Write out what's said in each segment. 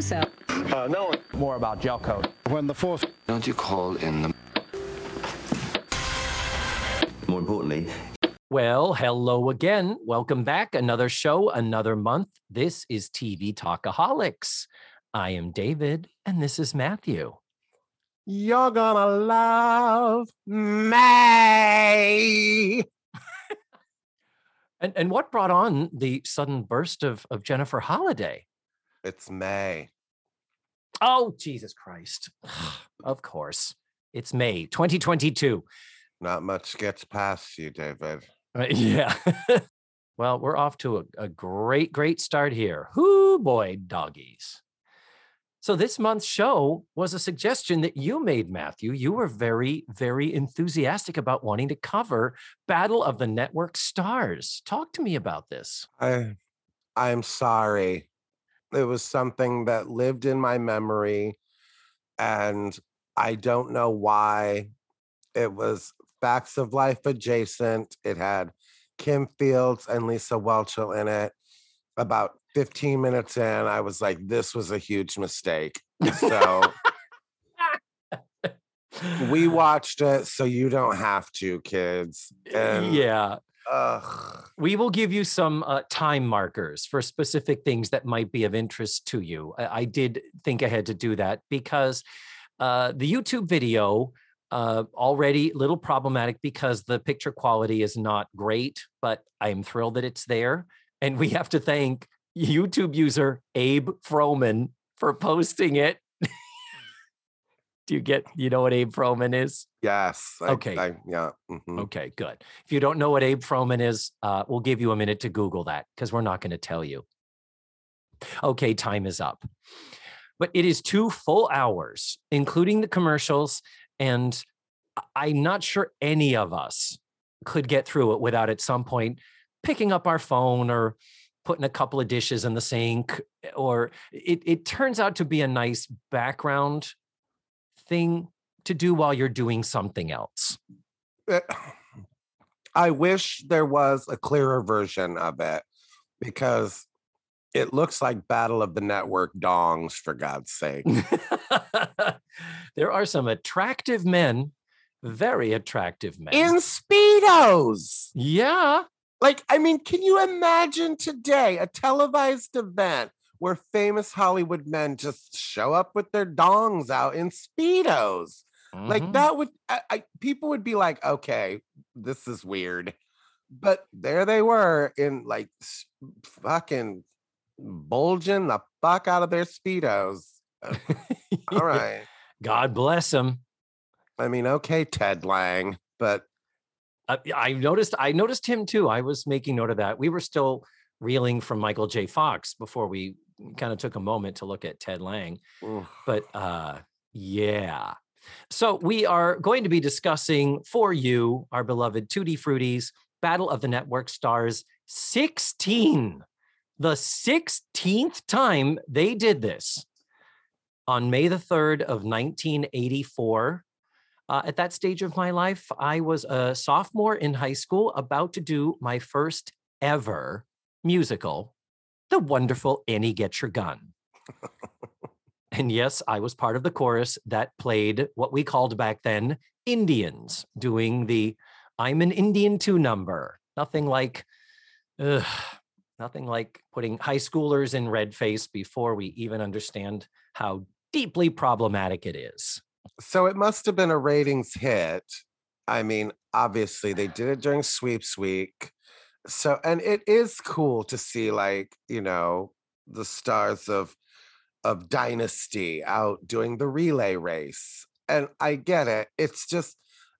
so. Uh, no. More about gel coat. When the force. Don't you call in the. More importantly, Well, hello again. Welcome back. Another show, another month. This is TV Talkaholics. I am David, and this is Matthew. You're gonna love me. And and what brought on the sudden burst of of Jennifer Holliday? It's May. Oh, Jesus Christ. of course. It's May 2022. Not much gets past you, David. Uh, yeah. well, we're off to a, a great, great start here. Whoo boy, doggies. So this month's show was a suggestion that you made, Matthew. You were very, very enthusiastic about wanting to cover Battle of the Network Stars. Talk to me about this. I I'm sorry. It was something that lived in my memory and I don't know why. It was Facts of Life adjacent. It had Kim Fields and Lisa Whelchel in it. About 15 minutes in, I was like, this was a huge mistake. So we watched it, so you don't have to, kids. Eh, and yeah. Ugh. We will give you some uh, time markers for specific things that might be of interest to you. I, I did think ahead to do that because uh, the YouTube video uh, already a little problematic because the picture quality is not great, but I'm thrilled that it's there. And we have to thank YouTube user Abe Froman for posting it. Do you get, you know what Abe Froman is? Yes. I- Okay. I, yeah. mhm. Okay, good. If you don't know what Abe Froman is, uh, we'll give you a minute to Google that because we're not going to tell you. Okay, time is up. But it is two full hours, including the commercials. And I'm not sure any of us could get through it without at some point picking up our phone or putting a couple of dishes in the sink. Or it, it turns out to be a nice background thing to do while you're doing something else. Eh, I wish there was a clearer version of it because it looks like Battle of the Network dongs, for God's sake. there are some attractive men, very attractive men. In Speedos. yeah. Like, I mean, can you imagine today a televised event where famous Hollywood men just show up with their dongs out in Speedos? Like Mhm. that would I, I people would be like, okay, this is weird. But there they were in like fucking bulging the fuck out of their speedos. Uh, All right. God bless them. I mean, okay, Ted Lange, but I, I noticed. I noticed him too. I was making note of that. We were still reeling from Michael J. Fox before we kind of took a moment to look at Ted Lange. oof. but uh yeah so we are going to be discussing for you our beloved 2d fruities battle of the network stars 16 the 16th time they did this on may the 3rd of 1984 uh, at that stage of my life i was a sophomore in high school about to do my first ever musical the wonderful annie get your gun and yes, I was part of the chorus that played what we called back then Indians doing the I'm an Indian too number. Nothing like, ugh, nothing like putting high schoolers in red face before we even understand how deeply problematic it is. so it must have been a ratings hit. I mean, obviously they did it during sweeps week. So and it is cool to see like, you know, the stars of of Dynasty out doing the relay race. And I get it. It's just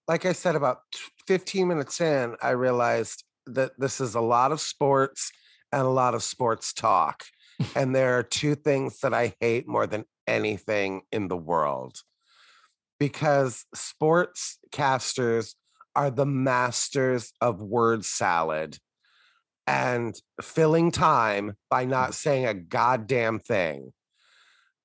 like I said about 15 minutes in, I realized that this is a lot of sports and a lot of sports talk. and there are two things that I hate more than anything in the world because sports casters are the masters of word salad and filling time by hmm. not saying a goddamn thing.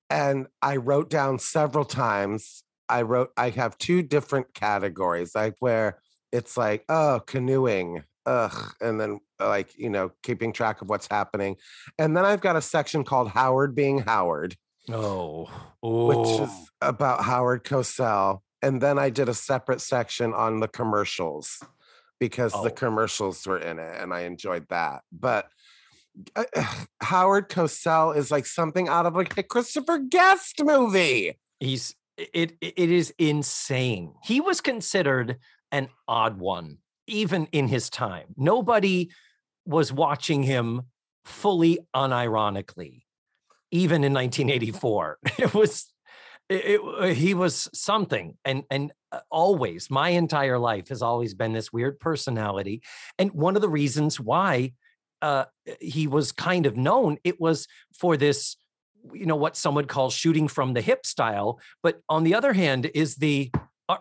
And I wrote down several times. I wrote, I have two different categories, like where it's like, oh, canoeing, ugh, and then like, you know, keeping track of what's happening. And then I've got a section called Howard being Howard. Oh, which oh, is about Howard Cosell. And then I did a separate section on the commercials because Oh. the commercials were in it and I enjoyed that. But uh, Howard Cosell is like something out of like a Christopher Guest movie. he's it. It is insane. He was considered an odd one, even in his time. Nobody was watching him fully unironically, even in 1984. It was. It, it- he was something and and uh, always my entire life has always been this weird personality and one of the reasons why uh he was kind of known it was for this you know what some would call shooting from the hip style but on the other hand is the uh,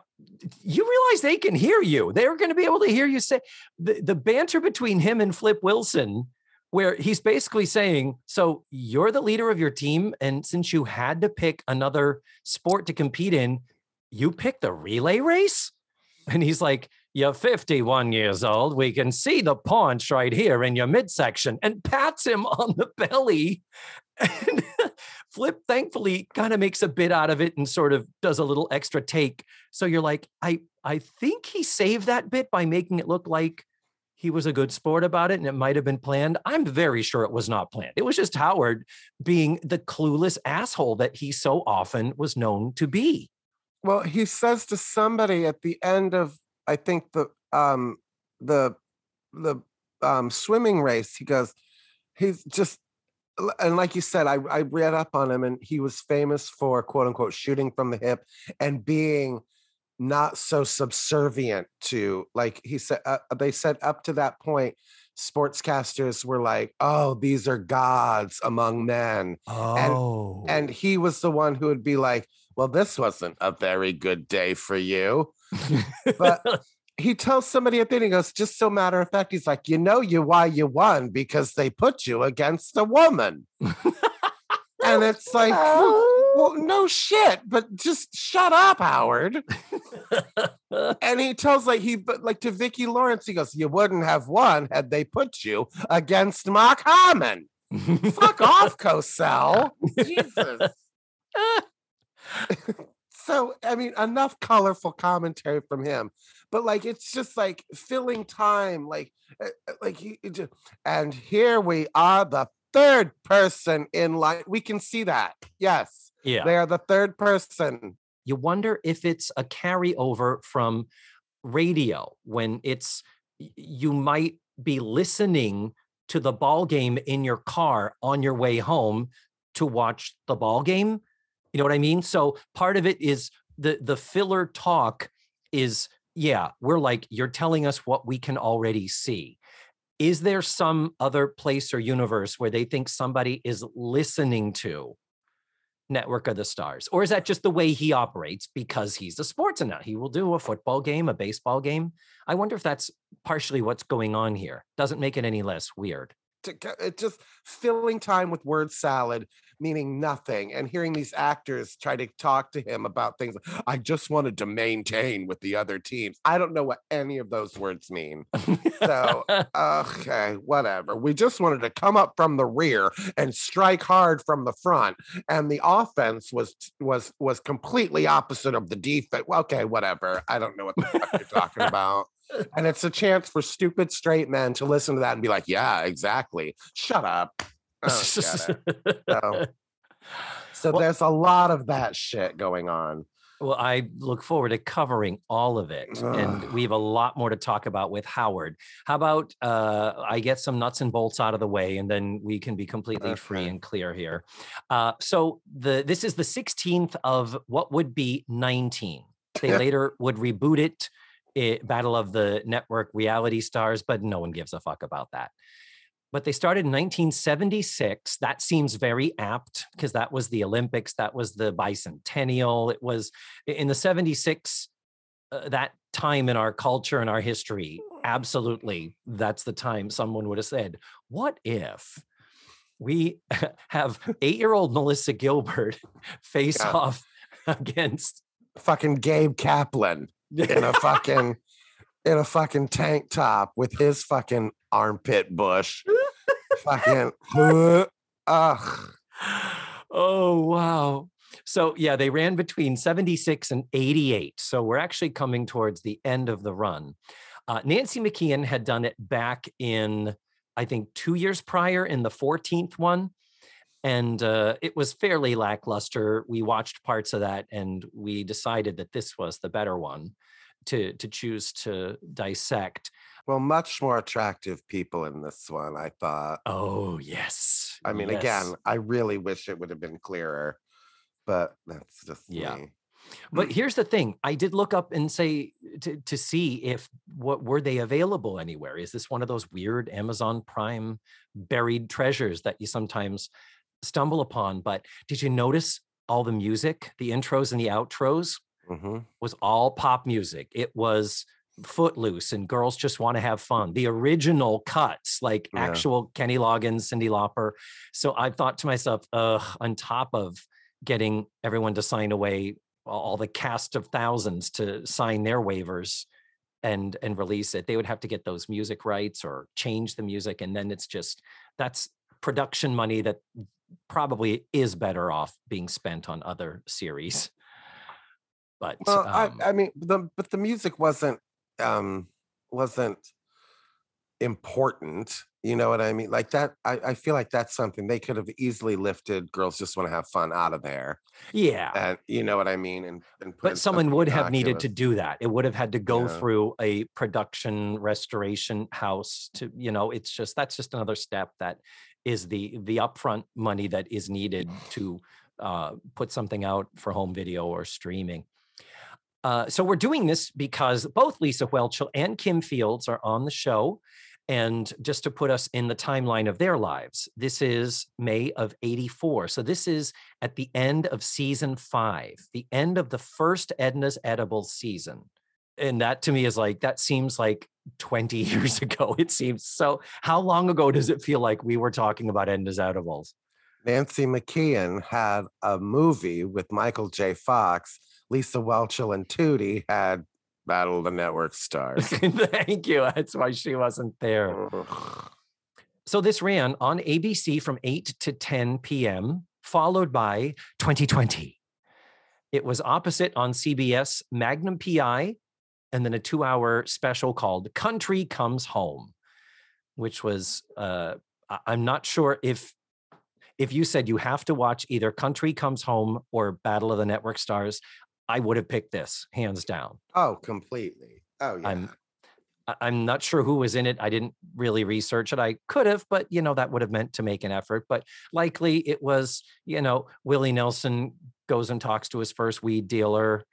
you realize they can hear you they're going to be able to hear you say the, the banter between him and flip wilson where he's basically saying so you're the leader of your team and since you had to pick another sport to compete in you picked the relay race? And he's like you're 51 years old. We can see the paunch right here in your midsection and pats him on the belly and flip thankfully kind of makes a bit out of it and sort of does a little extra take. So you're like i i think he saved that bit by making it look like he was a good sport about it and it might have been planned. I'm very sure it was not planned. It was just howard being the clueless asshole that he so often was known to be Well, he says to somebody at the end of I think the um the the um swimming race, he goes, he's just and like you said, I, I read up on him and he was famous for quote unquote shooting from the hip and being not so subservient to like he said uh, they said up to that point sportscasters were like oh these are gods among men. Oh. and he was the one who would be like well this wasn't a very good day for you but he tells somebody at the end, he goes, just so matter of fact, he's like, you know you why you won because they put you against a woman. and it's like, well, well, no shit, but just shut up, Howard. And he tells like he but like to Vicki Lawrence, he goes, You wouldn't have won had they put you against Mark Harmon. Fuck off, Cosell. Jesus. So I mean, enough colorful commentary from him, but like it's just like filling time, like uh, uh, like he just, and here we are, the third person in line. We can see that. Yes, yeah they are the third person. you wonder if it's a carryover from radio when it's you might be listening to the ball game in your car on your way home to watch the ball game you know what i mean so part of it is the the filler talk is yeah we're like you're telling us what we can already see is there some other place or universe where they think somebody is listening to Network of the Stars? Or is that just the way he operates because he's a sports nut? He will do a football game, a baseball game. I wonder if that's partially what's going on here. Doesn't make it any less weird. to it just filling time with word salad meaning nothing and hearing these actors try to talk to him about things i just wanted to maintain with the other teams i don't know what any of those words mean. So, okay whatever. We just wanted to come up from the rear and strike hard from the front and the offense was was was completely opposite of the defense okay whatever. I don't know what the fuck you're talking about. And it's a chance for stupid straight men to listen to that and be like, yeah, exactly. Shut up. I don't get it. So, so Well- there's a lot of that shit going on. Well, I look forward to covering all of it. And we have a lot more to talk about with Howard. How about uh, I get some nuts and bolts out of the way and then we can be completely free and clear here. Uh, so the this is the 16th of what would be 19. They later would reboot it, eh, Battle of the Network Reality Stars, but no one gives a fuck about that. But they started in 1976. That seems very apt because that was the Olympics, that was the bicentennial. It was in the 76 uh, that time in our culture and our history absolutely that's the time someone would have said what if we have eight-year-old melissa gilbert face Yeah. off against Fucking Gabe Kaplan in a fucking in a fucking tank top with his fucking armpit bush. Fucking ugh. Oh, wow. So, yeah, they ran between 76 and 88. So, we're actually coming towards the end of the run. Uh, Nancy McKeon had done it back in, I think, two years prior in the 14th one. And uh, it was fairly lackluster. We watched parts of that and we decided that this was the better one to, to choose to dissect. Well, much more attractive people in this one, I thought. Oh, yes. I mean, yes. again, I really wish it would have been clearer, but that's just Yeah. me. But here's the thing: I did look up and say to to see if what were they available anywhere. Is this one of those weird Amazon Prime buried treasures that you sometimes stumble upon? But did you notice all the music, the intros and the outros hmm was all pop music. It was footloose and girls just want to have fun. The original cuts, like Yeah. actual Kenny Loggins, Cyndi Lauper. So I thought to myself, uh, on top of getting everyone to sign away all the cast of thousands to sign their waivers and and release it, they would have to get those music rights or change the music. And then it's just that's production money that probably is better off being spent on other series. But Well, um, I, I mean, the but the music wasn't um wasn't important. You know what I mean? Like that, I, I feel like that's something they could have easily lifted. Girls just want to have fun out of there, yeah. and you know what I mean. And, and put but someone would have needed to do that. It would have had to go Yeah. through a production restoration house to, you know, it's just that's just another step that is the the upfront money that is needed to uh, put something out for home video or streaming. Uh, so we're doing this because both Lisa Whelchel and Kim Fields are on the show. And just to put us in the timeline of their lives, this is May of 84. So this is at the end of season five, the end of the first Edna's Edibles season. And that to me is like, that seems like 20 years ago. It seems so. How long ago does it feel like we were talking about Edna's Edibles? Nancy McKeon had a movie with Michael J. Fox. Lisa Whelchel and Tootie had Battle of the Network Stars. Thank you. That's why she wasn't there. So this ran on ABC from 8 to 10 p.m., followed by 2020. It was opposite on CBS Magnum PI, and then a two hour special called Country Comes Home, which was, uh, I'm not sure if. If you said you have to watch either Country Comes Home or Battle of the Network Stars, I would have picked this hands down. oh, completely. Oh, yeah. I'm I'm not sure who was in it. I didn't really research it. I could have, but you know, that would have meant to make an effort. But likely it was, you know, Willie Nelson goes and talks to his first weed dealer,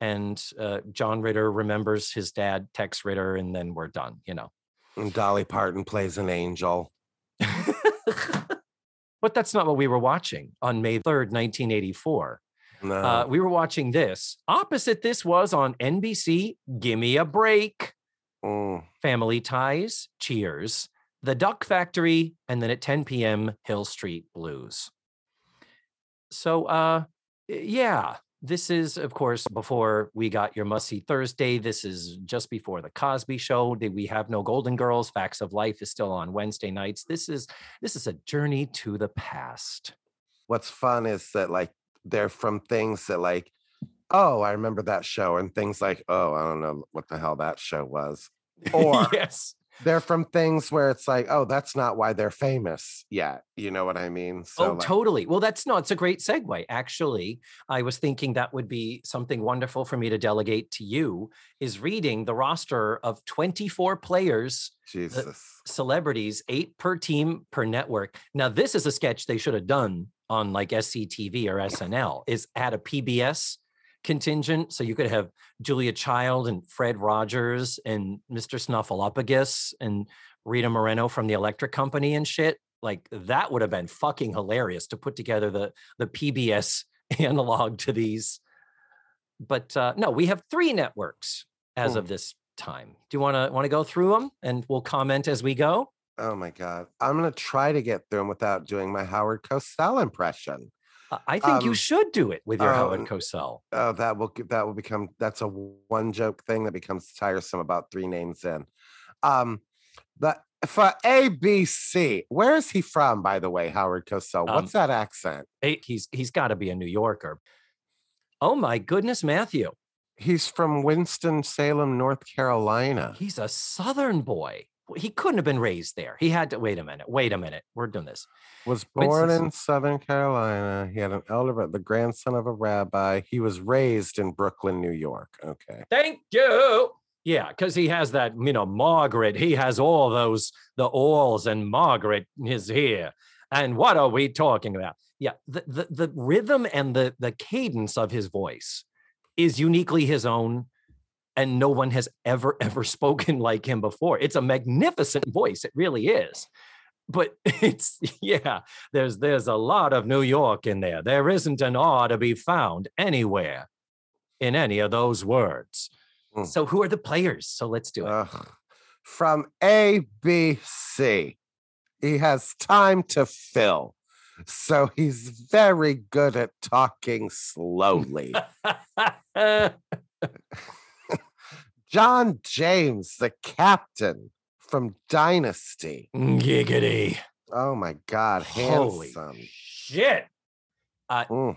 and uh, John Ritter remembers his dad, Tex Ritter, and then we're done, you know. and Dolly Parton plays an angel. but that's not what we were watching on May 3rd, 1984. No. Uh, we were watching this. Opposite this was on NBC, Gimme a Break. Mm. Family Ties, Cheers, The Duck Factory, and then at 10 p.m., Hill Street Blues. So, uh, yeah, this is, of course, before we got your Must See Thursday. This is just before the Cosby Show. Did we have no Golden Girls? Facts of Life is still on Wednesday nights. This is this is a journey to the past. What's fun is that like they're from things that like, oh, I remember that show, and things like, oh, I don't know what the hell that show was. Or yes, they're from things where it's like, oh, that's not why they're famous yet. You know what I mean? So oh, like, totally. Well, that's no, it's a great segue. Actually, I was thinking that would be something wonderful for me to delegate to you is reading the roster of 24 players, uh, Jesus. celebrities, eight per team per network. Now, this is a sketch they should have done on like SCTV or SNL, is add a PBS contingent. So you could have Julia Child and Fred Rogers and Mr. Snuffleupagus and Rita Moreno from the Electric Company and shit. Like that would have been fucking hilarious to put together the the PBS analog to these. But uh, no, we have three networks as Hmm. of this time. Do you want to want to go through them and we'll comment as we go? Oh my God. I'm going to try to get through them without doing my Howard Cosell impression. Uh, I think you Um, should do it with your oh, Howard Cosell. Oh, that will that will become that's a one joke thing that becomes tiresome about three names in. Um, For ABC, where is he from, by the way, Howard Cosell? Um, What's that accent? He's he's got to be a New Yorker. Oh my goodness, Matthew. He's from Winston-Salem, North Carolina. He's a Southern boy. He couldn't have been raised there. He had to wait a minute. Wait a minute. We're doing this. was born Winston- in Southern Carolina. He had an elder, bro- the grandson of a rabbi. He was raised in Brooklyn, New York. Okay. Thank you. Yeah, because he has that, you know, Margaret. He has all those, the alls, and Margaret is here. And what are we talking about? Yeah, the the, the rhythm and the the cadence of his voice is uniquely his own, and no one has ever ever spoken like him before. It's a magnificent voice. It really is. But it's yeah, there's there's a lot of New York in there. There isn't an R to be found anywhere in any of those words. Hmm. So who are the players? So let's do it. Ugh. From ABC, he has time to fill. So he's very good at talking slowly. John James, the captain from Dynasty. Giggity. Oh my God, Holy handsome. shit. Mm,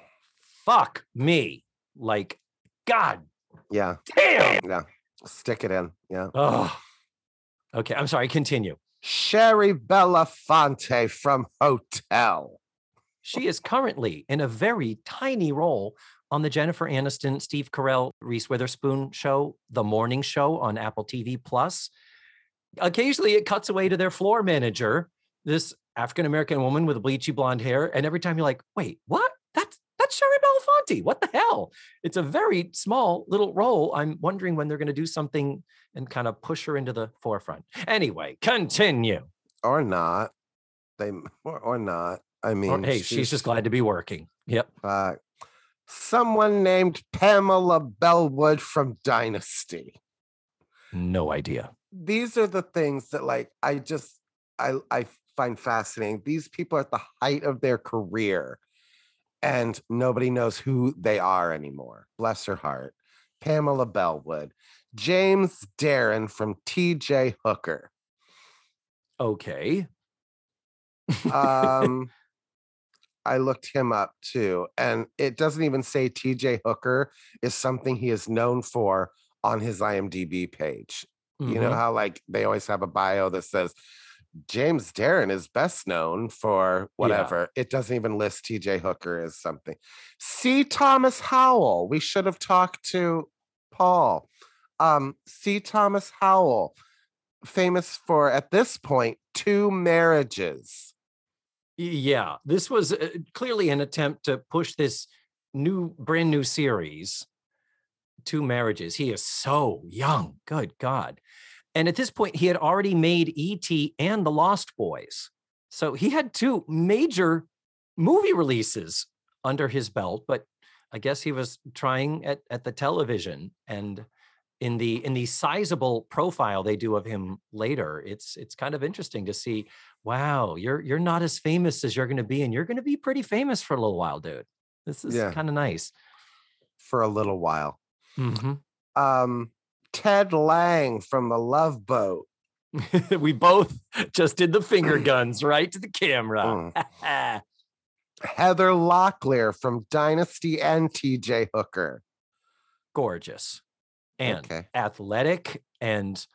Fuck me. Like, God yeah, damn. yeah. Stick it in. Yeah. Oh. Okay, I'm sorry. Continue. Shari Belafonte from Hotel. She is currently in a very tiny role on the Jennifer Aniston, Steve Carell, Reese Witherspoon show, The Morning Show on Apple TV Plus. Occasionally, it cuts away to their floor manager, this African American woman with bleachy blonde hair, and every time you're like, "Wait, what? That's that's Shari Belafonte. What the hell?" It's a very small little role. I'm wondering when they're going to do something and kind of push her into the forefront. Anyway, continue. Or not. They or, or not. I mean, Or, hey, she's just glad to be working. Yep. Uh, someone named Pamela Bellwood from Dynasty. No idea. These are the things that, like, I just I I find fascinating. These people are at the height of their career, and nobody knows who they are anymore. Bless her heart. Pamela Bellwood, James Darren from T.J. Hooker. Okay. Um, I looked him up too, and it doesn't even say TJ Hooker is something he is known for on his IMDb page. You know Mhm. how like they always have a bio that says James Darren is best known for whatever. It doesn't even list TJ Hooker as something. C. Thomas Howell. We should have talked to Paul. Um, C. Thomas Howell, famous for at this point two marriages. Yeah, this was uh, clearly an attempt to push this new, brand new series. Two marriages. He is so young. Good God. And at this point, he had already made E.T. and The Lost Boys. So he had two major movie releases under his belt, but I guess he was trying at, at the television and in the in the sizable profile they do of him later, it's it's kind of interesting to see wow, you're you're not as famous as you're going to be, and you're going to be pretty famous for a little while, dude. This is Yeah. kind of nice. for a little while. Mhm. Um, Ted Lange from The Love Boat. we both just did the finger guns right to the camera. Heather Locklear from Dynasty and TJ Hooker. Gorgeous and Okay. athletic, and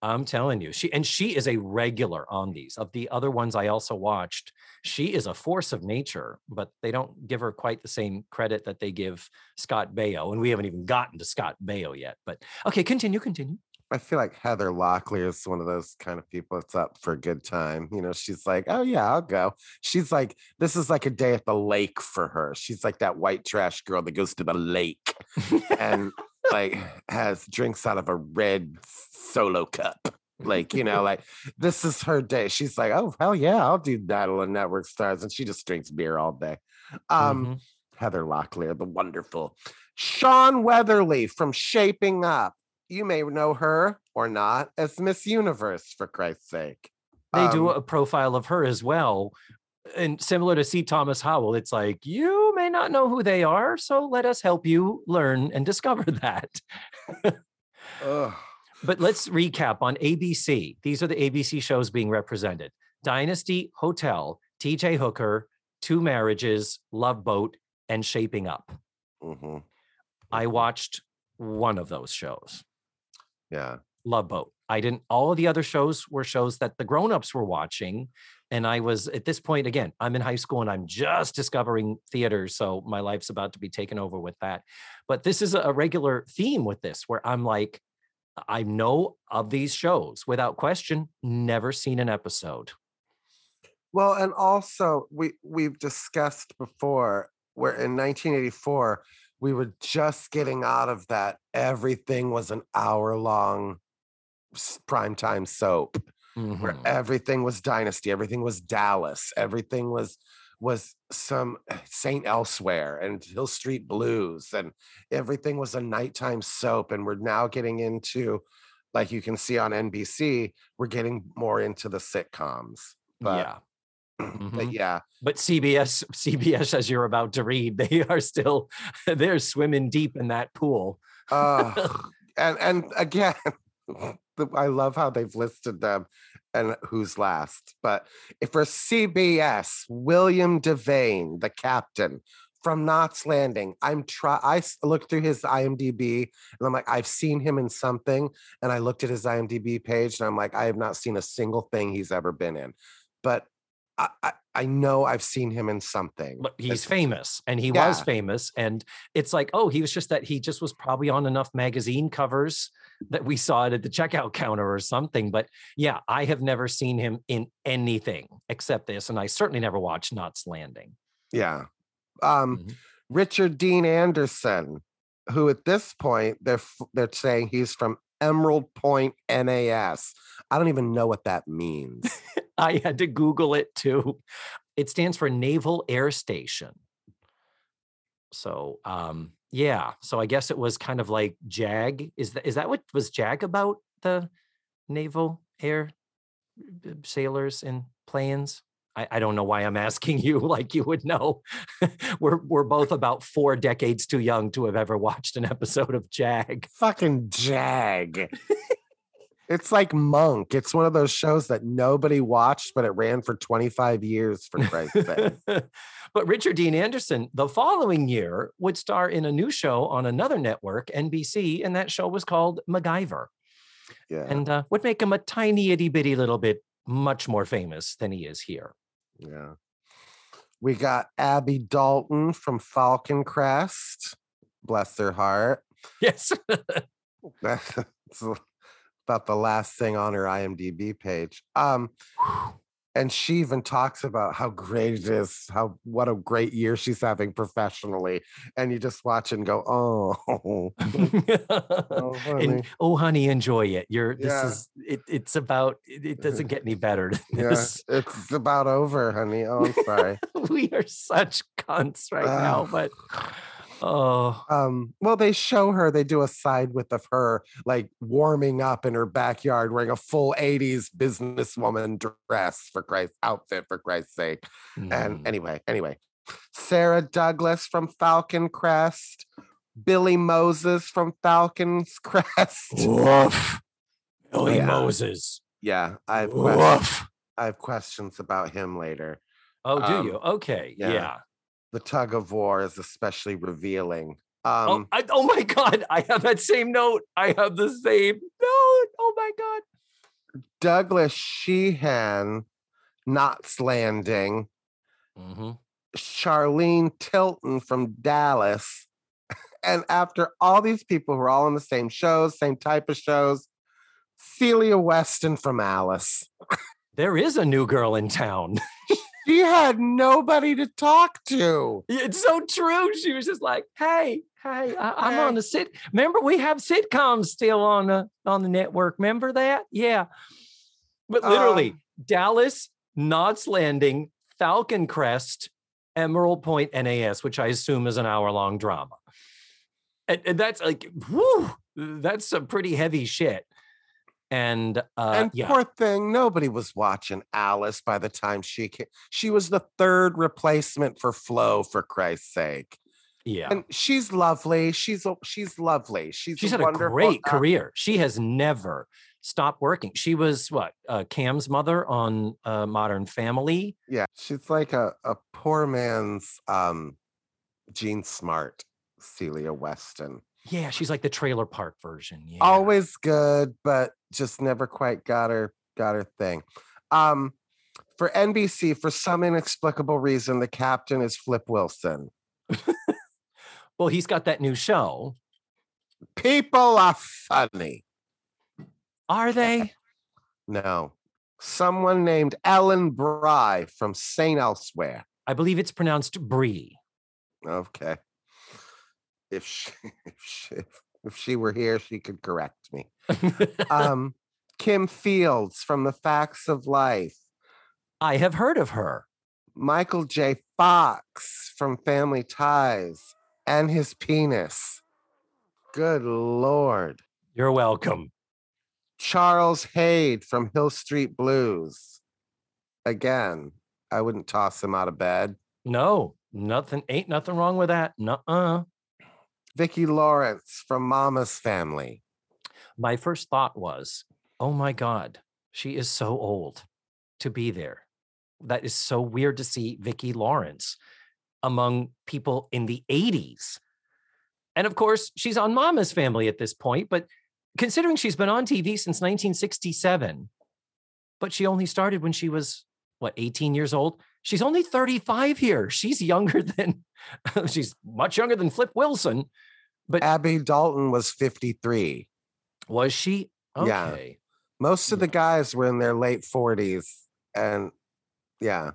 I'm telling you, she and she is a regular on these. Of the other ones I also watched, she is a force of nature, but they don't give her quite the same credit that they give Scott Baio, and we haven't even gotten to Scott Baio yet. But okay, continue, continue. I feel like Heather Locklear is one of those kind of people that's up for a good time. You know, she's like, oh, yeah, I'll go. She's like, this is like a day at the lake for her. She's like that white trash girl that goes to the lake and like has drinks out of a red solo cup. Like, you know, like this is her day. She's like, oh, hell yeah, I'll do Battle of Network Stars. And she just drinks beer all day. Um, Mhm. Heather Locklear, the wonderful. Shawn Weatherly from Shaping Up. You may know her or not as Miss Universe, for Christ's sake. they do Um, a profile of her as well. And similar to C. Thomas Howell, it's like, you may not know who they are, so let us help you learn and discover that. But let's recap on ABC. These are the ABC shows being represented Dynasty, Hotel, TJ Hooker, Two Marriages, Love Boat, and Shaping Up. Mhm. I watched one of those shows, Yeah. Love Boat. I didn't, all of the other shows were shows that the grown-ups were watching. And I was at this point, again, I'm in high school and I'm just discovering theater. So my life's about to be taken over with that. But this is a regular theme with this where I'm like, I know of these shows without question, never seen an episode. Well, and also we we've discussed before where in 1984 we were just getting out of that everything was an hour long primetime soap where Mhm. everything was dynasty everything was dallas everything was was some saint elsewhere and hill street blues and everything was a nighttime soap and we're now getting into like you can see on nbc we're getting more into the sitcoms but yeah. but Mhm. yeah But CBS, CBS, as you're about to read, they are still they're swimming deep in that pool. uh, and and again i love how they've listed them and who's last but if for cbs william devane the captain from knots landing i'm try i looked through his imdb and i'm like i've seen him in something and i looked at his imdb page and i'm like i have not seen a single thing he's ever been in. But i i, I know i've seen him in something But he's famous and he was famous. And it's like, oh, he was just that he just was probably on enough magazine covers that we saw it at the checkout counter or something. But yeah, I have never seen him in anything except this. And I certainly never watched Knots Landing. yeah um Mhm. Richard Dean Anderson, who at this point they're they're saying he's from Emerald Point NAS. I don't even know what that means. I had to Google it too. It stands for Naval Air Station. So um yeah, so I guess it was kind of like JAG. Is that is that what was JAG about the naval air uh, sailors and planes? I, I don't know why I'm asking you like you would know. we're we're both about four decades too young to have ever watched an episode of JAG. Fucking Jag. it's like Monk. It's one of those shows that nobody watched, but it ran for 25 years for Christ's sake. but Richard Dean Anderson, the following year, would star in a new show on another network, NBC, and that show was called MacGyver, Yeah. and uh, would make him a tiny itty bitty little bit much more famous than he is here. Yeah. We got Abby Dalton from Falcon Crest. Bless her heart. Yes, about the last thing on her IMDb page. Um, and she even talks about how great it is, how what a great year she's having professionally. And you just watch and go, oh, oh honey. and oh, honey, enjoy it. You're this Yeah. is it. It's about it, it doesn't get any better. than yeah, it's about over, honey. Oh, I'm sorry. we are such cunts right now, but oh. um, well, they show her, they do a side with of her like warming up in her backyard wearing a full 80s businesswoman dress for Christ outfit for Christ's sake. mm. And anyway, anyway, Sarah Douglas from Falcon Crest, Billy Moses from Falcon's Crest. Woof. Billy Yeah. Moses. Yeah, I have, questions, Woof. I have questions about him later. Oh, do Um, you? Okay. yeah. Yeah. The tug of war is especially revealing. oh, Um, I, oh my God. I have that same note. I have the same note. Oh my God. Douglas Sheehan, Knots Landing, Mm-hmm. Charlene Tilton from Dallas. And after all these people who are all in the same shows, same type of shows, Celia Weston from Alice. There is a new girl in town. She had nobody to talk to. It's so true. She was just like, "Hey, hey, I, I'm Hey. on the sit. Remember, we have sitcoms still on the on the network. Remember that? Yeah." But literally, Um, Dallas, Knots Landing, Falcon Crest, Emerald Point, NAS, which I assume is an hour long drama, and, and that's like, whoo, that's some pretty heavy shit. And uh, and yeah, poor thing, nobody was watching Alice by the time she came. She was the third replacement for Flo, for Christ's sake. Yeah. And she's lovely. She's she's lovely. She's She's a had a great act- career. She has never stopped working. She was what uh, Cam's mother on uh, Modern Family. Yeah, she's like a, a poor man's um Jean Smart, Celia Weston. Yeah, she's like the trailer park version. Yeah. Always good, but just never quite got her got her thing. Um for NBC, for some inexplicable reason, the captain is Flip Wilson. Well, he's got that new show. People are funny. Are they? No. Someone named Ellen Bry from St. Elsewhere. I believe it's pronounced Brie. Okay. If she, if she, if she were here, she could correct me. Um, Kim Fields from The Facts of Life. I have heard of her. Michael J. Fox from Family Ties and his penis. Good Lord. You're welcome. Charles Haid from Hill Street Blues. Again, I wouldn't toss him out of bed. No, nothing. Ain't nothing wrong with that. Nuh-uh. Vicki Lawrence from Mama's Family. My first thought was, oh my God, she is so old to be there. That is so weird to see Vicki Lawrence among people in the 80s. And of course, she's on Mama's Family at this point, but considering she's been on TV since 1967, but she only started when she was what 18 years old. She's only 35 here. She's younger than she's much younger than Flip Wilson. But Abby Dalton was 53. Was she? Yeah. Most of the guys were in their late 40s. And yeah.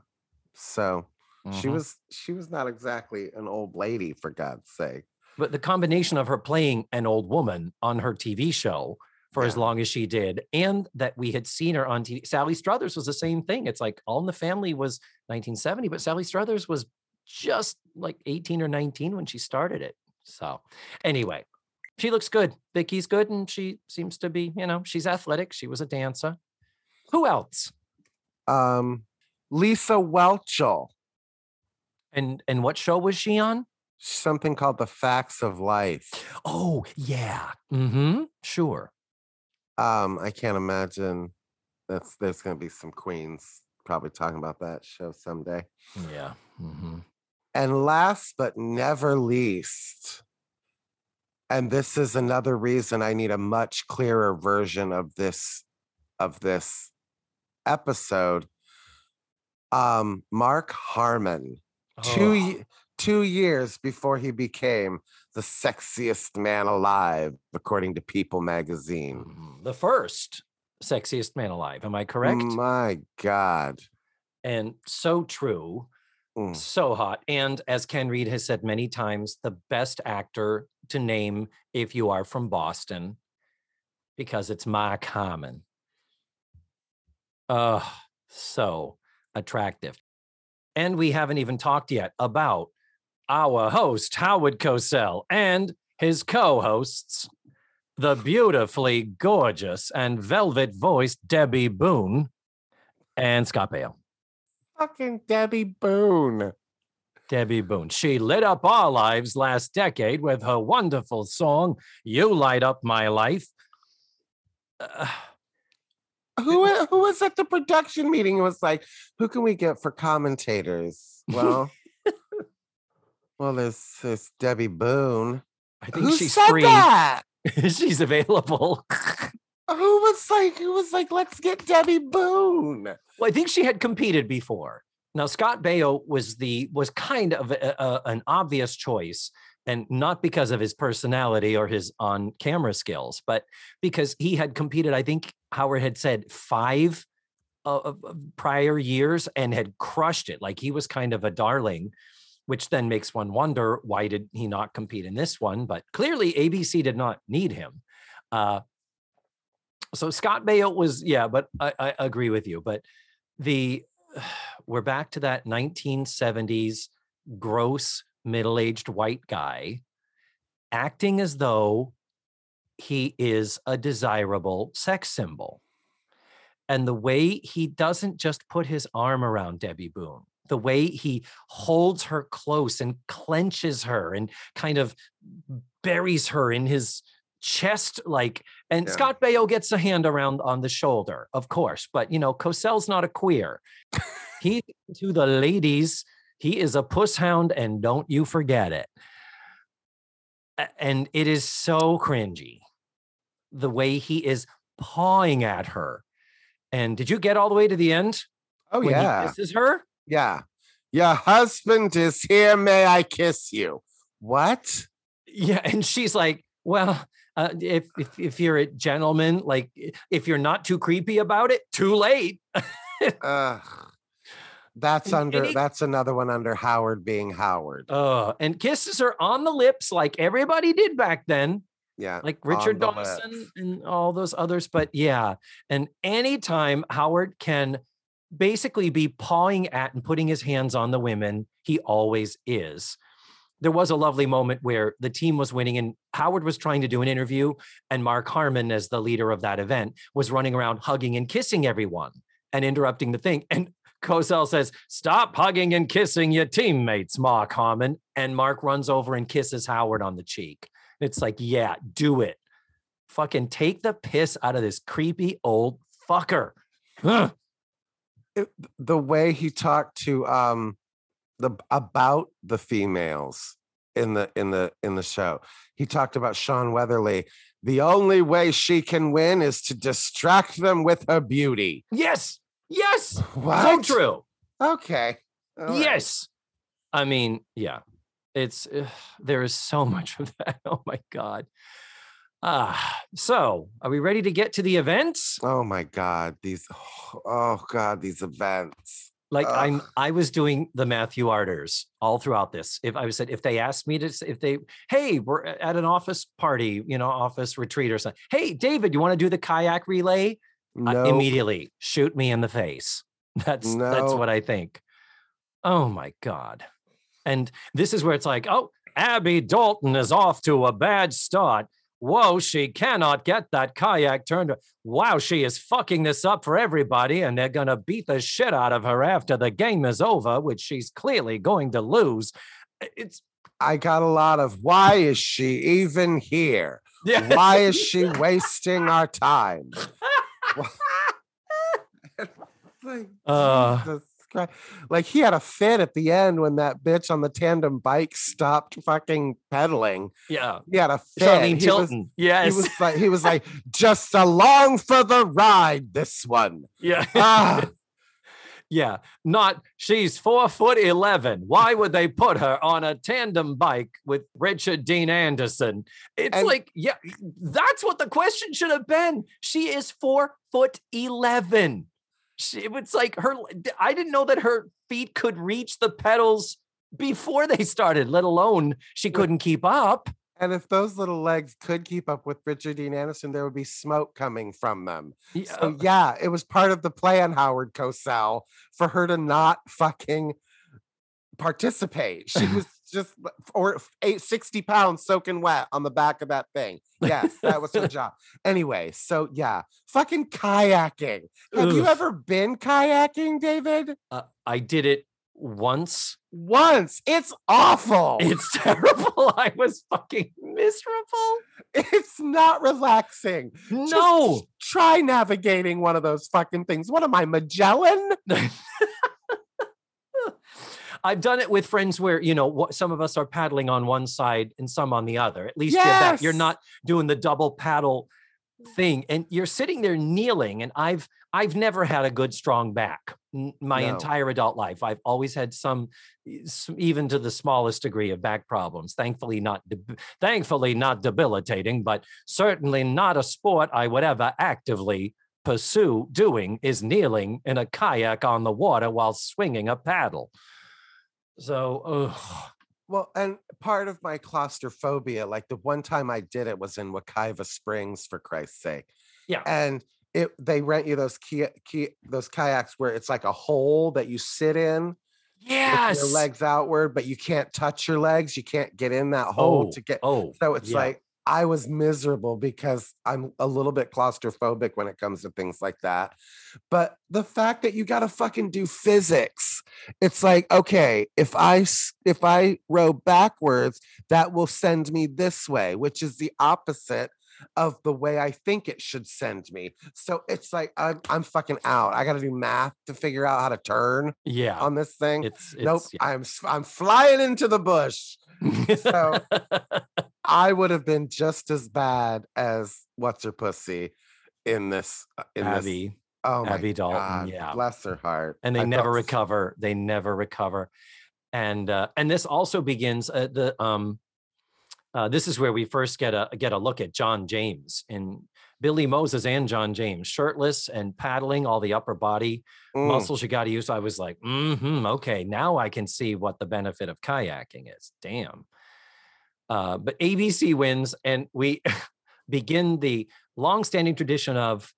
So she Mhm. was she was not exactly an old lady, for God's sake. But the combination of her playing an old woman on her TV show for as long as she did, and that we had seen her on TV. Sally Struthers was the same thing. It's like All in the Family was 1970, but Sally Struthers was just like 18 or 19 when she started it. So, anyway, she looks good. Vicki's good, and she seems to be, you know, she's athletic. She was a dancer. Who else? Um Lisa Whelchel, And and what show was she on? something called The Facts of Life. Oh, yeah. Mm-hmm. Sure. Um, I can't imagine that's there's gonna be some queens probably talking about that show someday. Yeah. Mm-hmm. And last but never least, and this is another reason I need a much clearer version of this of this episode. Um, Mark Harmon, two Oh. ye- two years before he became the sexiest man alive, according to People magazine. Mhm. The first sexiest man alive. Am I correct? My God. And so true, Mm. so hot. And as Ken Reed has said many times, the best actor to name if you are from Boston, because it's my common. Oh, so attractive. And we haven't even talked yet about our host, Howard Cosell, and his co hosts, the beautifully gorgeous and velvet voiced Debbie Boone and Scott Baio. Fucking Debbie Boone. Debbie Boone. She lit up our lives last decade with her wonderful song, You Light Up My Life. Uh, Who who was at the production meeting? and was like, who can we get for commentators? Well, well, there's there's Debbie Boone. I think Who she's said free. that? she's available. Who was like, who was like, let's get Debbie Boone? Well, I think she had competed before. Now Scott Baio was the was kind of a, a- an obvious choice, and not because of his personality or his on camera skills, but because he had competed. I think Howard had said five uh, prior years and had crushed it. Like he was kind of a darling, which then makes one wonder why did he not compete in this one? But clearly ABC did not need him. Uh, so Scott Baio was yeah, but I, I agree with you. But the we're back to that 1970s gross middle-aged white guy acting as though he is a desirable sex symbol. And the way he doesn't just put his arm around Debbie Boone, the way he holds her close and clenches her and kind of buries her in his chest like and Yeah. Scott Baio gets a hand around on the shoulder of course but you know Cosell's not a queer he to the ladies he is a puss hound and don't you forget it and it is so cringy the way he is pawing at her and did you get all the way to the end Oh yeah. he kisses her Yeah. Your husband is here. May I kiss you? What? Yeah, and she's like, "Well, uh, if if if you're a gentleman, like if you're not too creepy about it, too late." Ugh. That's under he- that's another one under Howard being Howard. Uh, and kisses are on the lips, like everybody did back then, Yeah. like Richard Dawson lips. and all those others. But yeah, and anytime Howard can basically be pawing at and putting his hands on the women, he always is. There was a lovely moment where the team was winning and Howard was trying to do an interview, and Mark Harmon, as the leader of that event, was running around hugging and kissing everyone and interrupting the thing. And Cosell says, Stop hugging and kissing your teammates, Mark Harmon. And Mark runs over and kisses Howard on the cheek. It's like, yeah, do it. Fucking take the piss out of this creepy old fucker. Ugh. It- the way he talked to um the about the females in the in the in the show. He talked about Shawn Weatherly. The only way she can win is to distract them with her beauty. Yes, yes, so true. Okay. all right. Yes. I mean, yeah, it's ugh, there is so much of that. Oh my God. Ah, so are we ready to get to the events? Oh my God. These oh God, these events. Like I'm, I was doing the Matthew Arters all throughout this. If I said, if they asked me to, if they, hey, we're at an office party, you know, office retreat or something. Hey, David, you want to do the kayak relay? Uh, No immediately shoot me in the face. That's that's what I think. Oh my god. And this is where it's like, oh, Abby Dalton is off to a bad start. Whoa, she cannot get that kayak turned. Wow, she is fucking this up for everybody, and they're gonna beat the shit out of her after the game is over, which she's clearly going to lose. It's I got a lot of why is she even here? yeah. Why is she wasting our time? Like, Uh. Jesus. Like he had a fit at the end when that bitch on the tandem bike stopped fucking pedaling. yeah. He had a fit. Charlene he was, Tilton. yes. he was like he was like just along for the ride. This one. yeah. Ah, Yeah, not she's four foot eleven. Why would they put her on a tandem bike with Richard Dean Anderson? It's And- like, yeah, that's what the question should have been. She is four foot eleven. She, was like her. I didn't know that her feet could reach the pedals before they started, let alone she couldn't keep up. and if those little legs could keep up with Richard Dean Anderson, there would be smoke coming from them. Yeah, So uh, yeah, it was part of the plan, Howard Cosell, for her to not fucking participate. She was just or eight, 60 pounds soaking wet on the back of that thing. Yes, that was her job. Anyway, so yeah, fucking kayaking. Have you ever been kayaking, David? uh, I did it once. Once. It's awful. It's terrible. I was fucking miserable. It's not relaxing. Just No. try navigating one of those fucking things. What am I, Magellan? I've done it with friends where you know what some of us are paddling on one side and some on the other. At least you're, back. you're not doing the double paddle thing, and you're sitting there kneeling. And I've I've never had a good strong back my No. entire adult life. I've always had some, even to the smallest degree of back problems. Thankfully not, deb- thankfully not debilitating, but certainly not a sport I would ever actively pursue doing is kneeling in a kayak on the water while swinging a paddle. So, ugh. Well, and part of my claustrophobia, like the one time I did it was in Wekiwa Springs, for Christ's sake. Yeah. And it they rent you those key, key those kayaks where it's like a hole that you sit in yes. your legs outward, but you can't touch your legs. You can't get in that hole Oh, to get. oh, So it's yeah. like I was miserable because I'm a little bit claustrophobic when it comes to things like that. But the fact that you got to fucking do physics, it's like, okay, if I if I row backwards, that will send me this way, which is the opposite of the way I think it should send me. So it's like I'm I'm fucking out. I got to do math to figure out how to turn Yeah. on this thing. it's, it's nope, I'm s- I'm flying into the bush. So- I would have been just as bad as what's her pussy in this uh, in this. Abby. Oh my Abby Dalton, God, yeah. bless her heart. and they I never felt recover they never recover and uh, and this also begins uh, the um uh, this is where we first get a get a look at John James and Billy Moses and John James shirtless and paddling all the upper body Mm, muscles you got to use. I was like, mm-hmm, okay, now I can see what the benefit of kayaking is. Damn. Uh, but ABC wins, and we begin the long-standing tradition of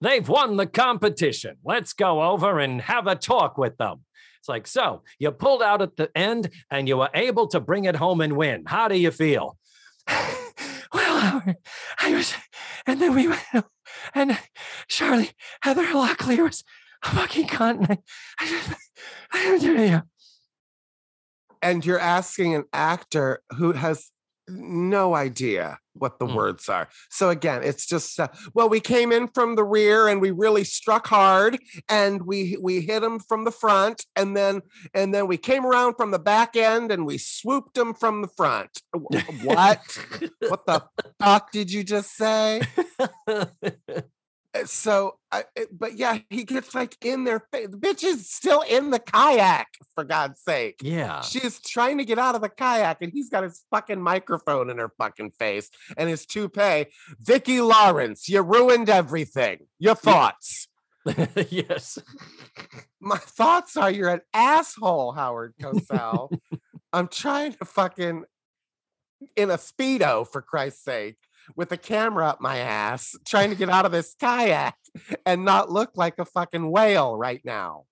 they've won the competition. Let's go over and have a talk with them. It's like, so you pulled out at the end and you were able to bring it home and win. How do you feel? well, I was, and then we went, and Charlie, Heather Locklear was a fucking cunt. I, I just, I do it. And you're asking an actor who has no idea what the Mm. words are. So again, it's just uh, well, we came in from the rear and we really struck hard, and we we hit them from the front, and then and then we came around from the back end and we swooped them from the front. What? what the fuck did you just say? Uh, So, I, but yeah, he gets like in their face. The bitch is still in the kayak, for God's sake. yeah. She's trying to get out of the kayak, and he's got his fucking microphone in her fucking face and his toupee. Vicki Lawrence, you ruined everything. Your thoughts. yes. My thoughts are you're an asshole, Howard Cosell. I'm trying to fucking in a speedo for Christ's sake with a camera up my ass, trying to get out of this kayak and not look like a fucking whale right now.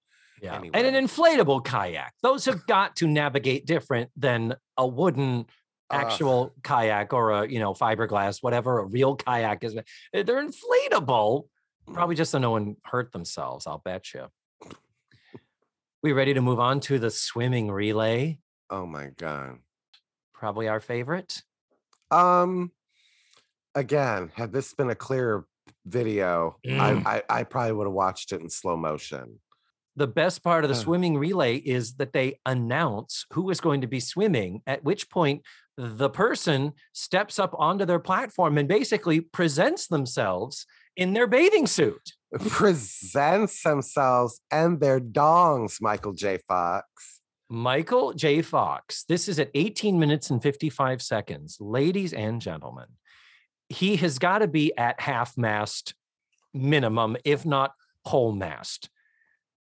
Yeah. And an inflatable kayak. Those have got to navigate different than a wooden actual kayak or a, you know, fiberglass, whatever a real kayak is. Uh, They're inflatable. Probably just so no one hurt themselves, I'll bet you. We ready to move on to the swimming relay? Oh my god. Probably our favorite. Um, again, had this been a clear video, Mm. I, I I probably would have watched it in slow motion. The best part of the swimming relay is that they announce who is going to be swimming, at which point the person steps up onto their platform and basically presents themselves in their bathing suit. Presents themselves and their dongs, Michael J. Fox. Michael J. Fox, this is at 18 minutes and 55 seconds. Ladies and gentlemen, he has got to be at half mast minimum, if not whole mast.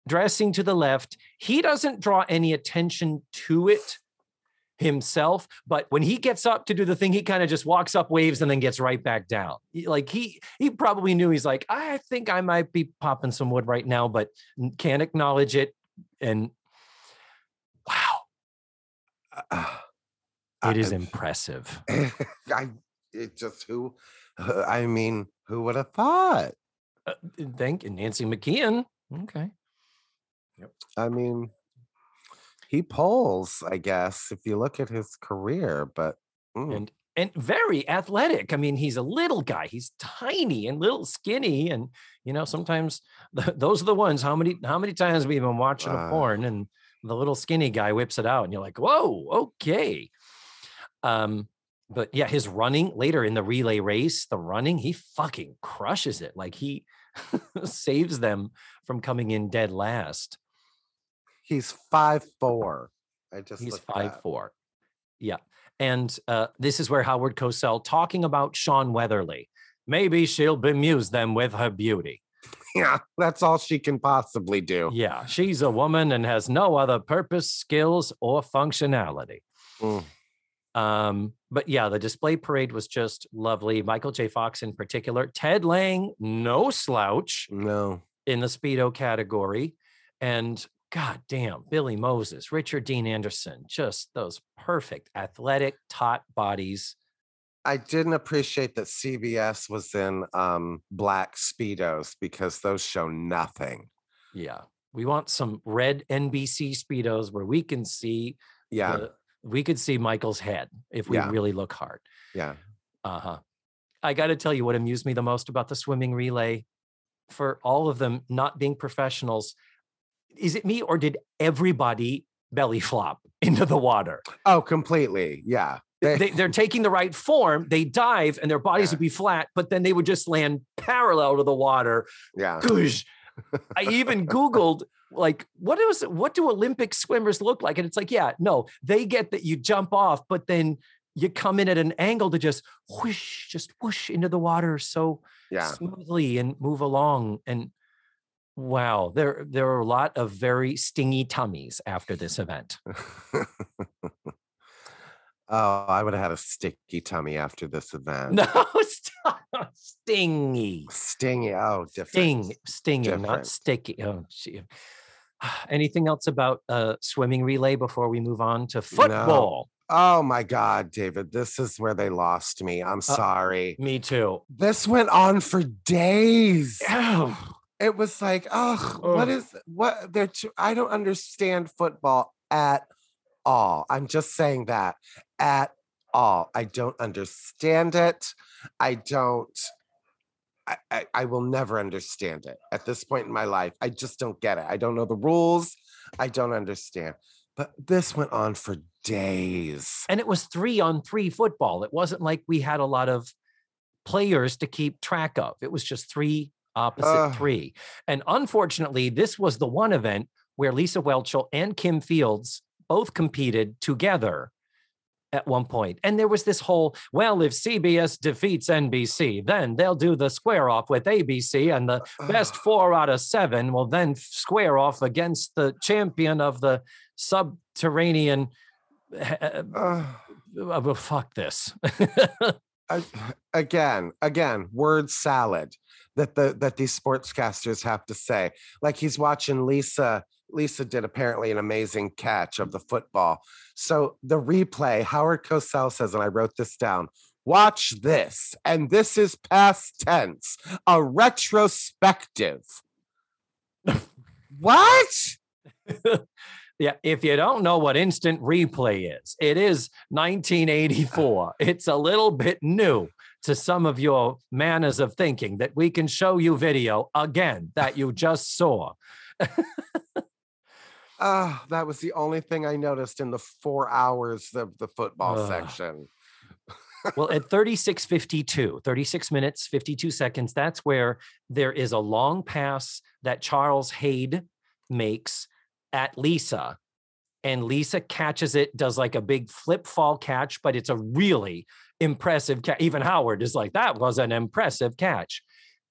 Dressing to the left, he doesn't draw any attention to it himself, but when he gets up to do the thing, he kind of just walks up, waves, and then gets right back down. Like he he probably knew he's like, I think I might be popping some wood right now, but can't acknowledge it. And wow, Uh, it is I- impressive. I it just who uh, I mean, who would have thought? Uh, thank you, Nancy McKeon. Okay. Yep. I mean, he pulls, I guess, if you look at his career, but mm, And and very athletic. I mean, he's a little guy. He's tiny and little skinny. And you know, sometimes th- those are the ones. How many how many times we've been watching a Uh. porn and the little skinny guy whips it out, and you're like, whoa, okay. Um, but yeah, his running later in the relay race, the running, he fucking crushes it. Like he saves them from coming in dead last. he's five four. I just He's five that. four. Yeah. And uh, this is where Howard Cosell talking about Shawn Weatherly. Maybe she'll bemuse them with her beauty. Yeah, that's all she can possibly do. Yeah, she's a woman and has no other purpose, skills, or functionality. Mm. Um, but yeah, the display parade was just lovely. Michael J. Fox in particular, Ted Lange, no slouch No. in the Speedo category. And God damn, Billy Moses, Richard Dean Anderson, just those perfect athletic, taut bodies. I didn't appreciate that CBS was in um black speedos because those show nothing. Yeah. We want some red NBC speedos where we can see Yeah, the- we could see Michael's head if we Yeah. really look hard. yeah. Uh-huh. I got to tell you what amused me the most about the swimming relay for all of them not being professionals. Is it me or did everybody belly flop into the water? Oh, completely. Yeah. They- they're taking the right form. They dive and their bodies Yeah. would be flat, but then they would just land parallel to the water. yeah. Goosh. I even Googled like what is what do Olympic swimmers look like? And it's like, yeah, no, they get that you jump off, but then you come in at an angle to just whoosh, just whoosh into the water so Yeah. smoothly and move along. And wow, there there are a lot of very stingy tummies after this event. oh, I would have had a sticky tummy after this event. No, stop. stingy. Stingy. Oh, different. Sting, stinging, not sticky. Oh, gee. Anything else about uh, swimming relay before we move on to football? Oh my God, David. This is where they lost me. Uh, I'm sorry. Me too. This went on for days. Oh, It was like, oh, what is what they're too, I don't understand football at all. I'm just saying that at all. I don't understand it. I don't I, I, I will never understand it at this point in my life. I just don't get it. I don't know the rules. I don't understand. But this went on for days. and it was three on three football. It wasn't like we had a lot of players to keep track of. It was just three opposite Ugh. three. And unfortunately, this was the one event where Lisa Whelchel and Kim Fields both competed together at one point. And there was this whole, well, if CBS defeats NBC, then they'll do the square off with ABC and the best four out of seven will then square off against the champion of the subterranean. Uh, well, fuck this. Again, again, word salad that the that these sportscasters have to say. Like he's watching Lisa. Lisa did apparently an amazing catch of the football. So the replay, Howard Cosell says, and I wrote this down. Watch this, and this is past tense, a retrospective. what? yeah, if you don't know what instant replay is, it is 1984. It's a little bit new to some of your manners of thinking that we can show you video again that you just saw. Ah, that was the only thing I noticed in the four hours of the football Ugh. section. well, at 36:52, 36 minutes, 52 seconds, that's where there is a long pass that Charles Haid makes at Lisa. And Lisa catches it, does like a big flip fall catch, but it's a really impressive catch. Even Howard is like, that was an impressive catch.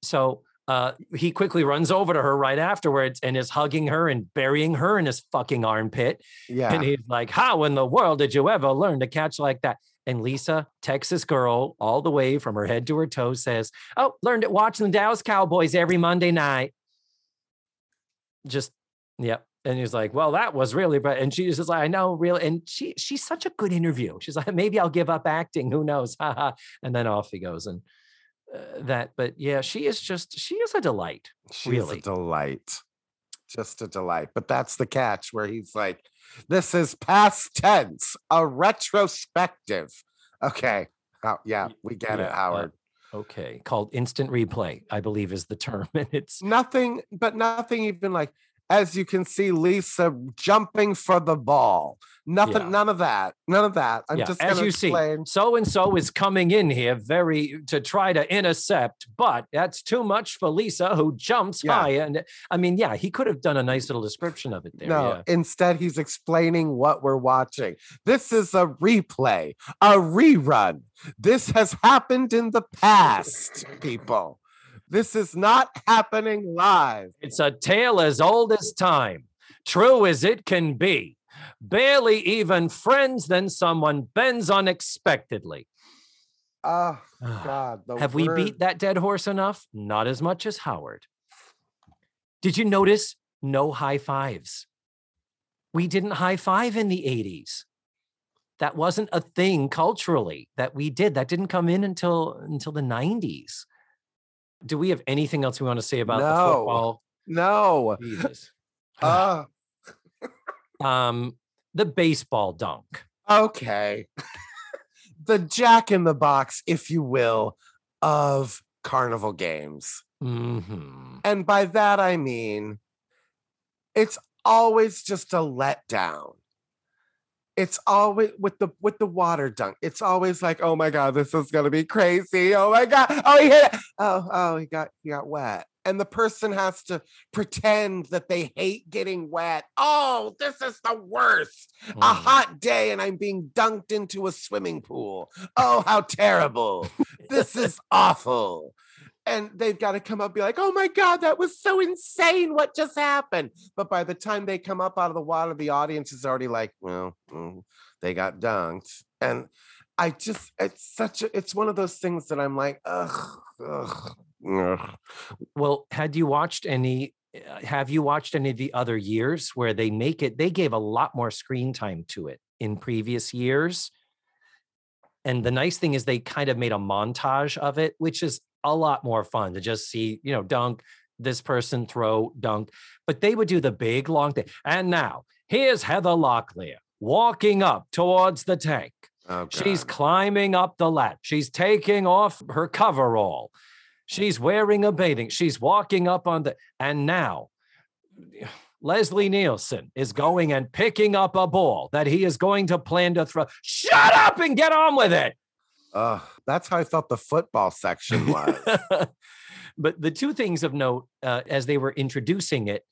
So uh, he quickly runs over to her right afterwards and is hugging her and burying her in his fucking armpit. Yeah. And he's like, How in the world did you ever learn to catch like that? And Lisa, Texas girl, all the way from her head to her toes, says, Oh, learned it watching the Dallas Cowboys every Monday night. Just, yep. And he's like, Well, that was really, but and she's just like, I know, really. And she she's such a good interview. She's like, maybe I'll give up acting. Who knows? and then off he goes. And uh, that, but yeah, she is just, she is a delight. She's Really. a delight. Just a delight. But that's the catch where he's like, this is past tense, a retrospective. Okay. Oh, yeah, we get Yeah, it, uh, Howard. Okay. Called instant replay, I believe is the term. And it's, nothing, but nothing even like, as you can see, Lisa jumping for the ball. Nothing, Yeah. none of that. None of that. I'm yeah, just as you see, so and so is coming in here very to try to intercept, but that's too much for Lisa, who jumps Yeah. high. And I mean, yeah, he could have done a nice little description of it there. No, yeah. instead he's explaining what we're watching. This is a replay, a rerun. This has happened in the past, people. This is not happening live. It's a tale as old as time, true as it can be. Barely even friends, then someone bends unexpectedly. Oh God. Have we beat that dead horse enough? Not as much as Howard. Did you notice no high fives? We didn't high five in the 80s. that wasn't a thing culturally that we did. That didn't come in until until the 90s. Do we have anything else we want to say about the football? No. Jesus. Uh, um, the baseball dunk. okay. the jack in the box, if you will, of carnival games. hmm And by that I mean it's always just a letdown. It's always with the with the water dunk. It's always like, oh my god, this is gonna be crazy. Oh my god. Oh he hit it. Oh, oh, he got he got wet. And the person has to pretend that they hate getting wet. Oh, this is the worst. A Mm. hot day and I'm being dunked into a swimming pool. Oh, how terrible. this is awful. And they've got to come up be like, oh my God, that was so insane. What just happened? But by the time they come up out of the water, the audience is already like, well, mm, they got dunked. And I just, it's such a, it's one of those things that I'm like, ugh, ugh, ugh. Well, had you watched any? uh, Have you watched any of the other years where they make it? They gave a lot more screen time to it in previous years. And the nice thing is they kind of made a montage of it, which is a lot more fun to just see, you know, dunk, this person throw, dunk. But they would do the big long thing. And now here's Heather Locklear walking up towards the tank. Oh, She's climbing up the ladder. She's taking off her coverall. She's wearing a bathing. She's walking up on the. And now, Leslie Nielsen is going and picking up a ball that he is going to plan to throw. Shut up and get on with it. Ugh, that's how I felt the football section was. but the two things of note uh, as they were introducing it,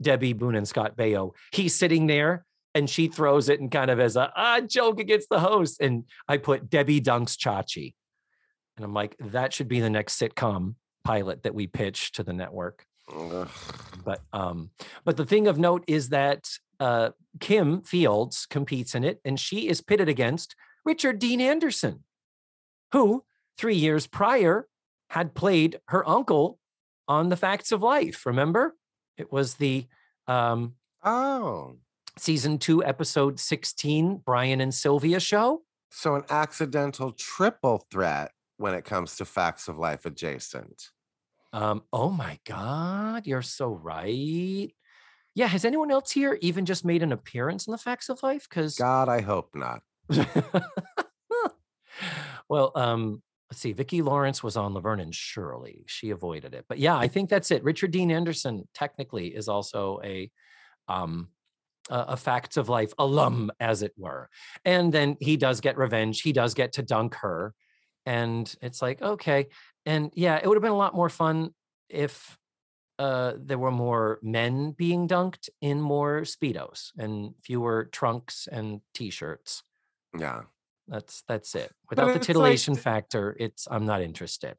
Debby Boone and Scott Baio, he's sitting there and she throws it and kind of as a ah, joke against the host. And I put Debbie Dunks Chachi. And I'm like, that should be the next sitcom pilot that we pitch to the network. Ugh. But um, but the thing of note is that uh, Kim Fields competes in it, and she is pitted against Richard Dean Anderson, who three years prior had played her uncle on The Facts of Life. Remember, it was the um, Oh, season two, episode sixteen, Brian and Sylvia show. so an accidental triple threat when it comes to facts of life adjacent. Um, oh my God, you're so right. Yeah, has anyone else here even just made an appearance in The Facts of Life? Because God, I hope not. well, um, let's see. Vicki Lawrence was on Laverne and Shirley. She avoided it, but yeah, I think that's it. Richard Dean Anderson technically is also a um, a, a Facts of Life alum, as it were. And then he does get revenge. He does get to dunk her, and it's like okay. And yeah, it would have been a lot more fun if uh, there were more men being dunked in more speedos and fewer trunks and t-shirts. Yeah. That's that's it. Without the it's like titillation factor, it's I'm not interested.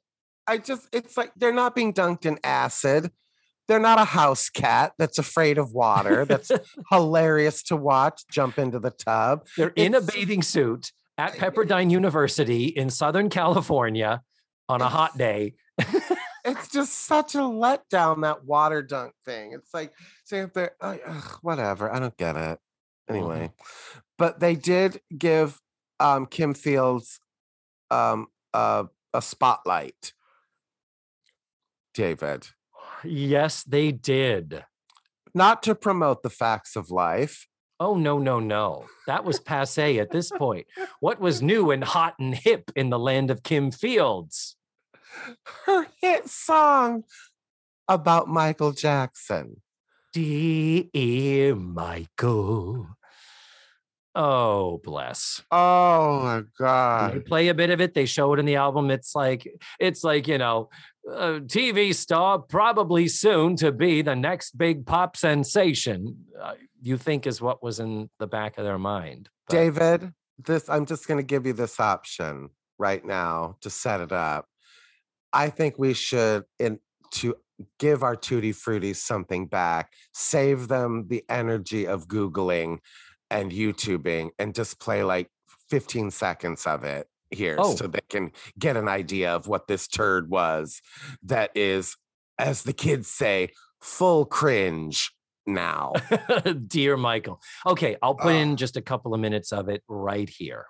I just, it's like they're not being dunked in acid. They're not a house cat that's afraid of water. That's hilarious to watch jump into the tub. They're in a bathing suit at Pepperdine University in Southern California on a hot day. It's just such a letdown, that water dunk thing. It's like, say if they're, uh, ugh, whatever. I don't get it. Anyway, but they did give um, Kim Fields um, uh, a spotlight. David, Yes, they did. not to promote the facts of life. Oh no, no, no. That was passe at this point. What was new and hot and hip in the land of Kim Fields? Her hit song about Michael Jackson. Dear Michael. Oh, bless. Oh my God. They play a bit of it. They show it in the album. It's like it's like you know, a TV star probably soon to be the next big pop sensation. Uh, you think is what was in the back of their mind. But David, this I'm just going to give you this option right now to set it up. I think we should in to give our tutti fruities something back, save them the energy of googling and YouTubing and just play like 15 seconds of it here Oh. so they can get an idea of what this turd was that is as the kids say full cringe now. Dear Michael. Okay, I'll put Ugh. in just a couple of minutes of it right here.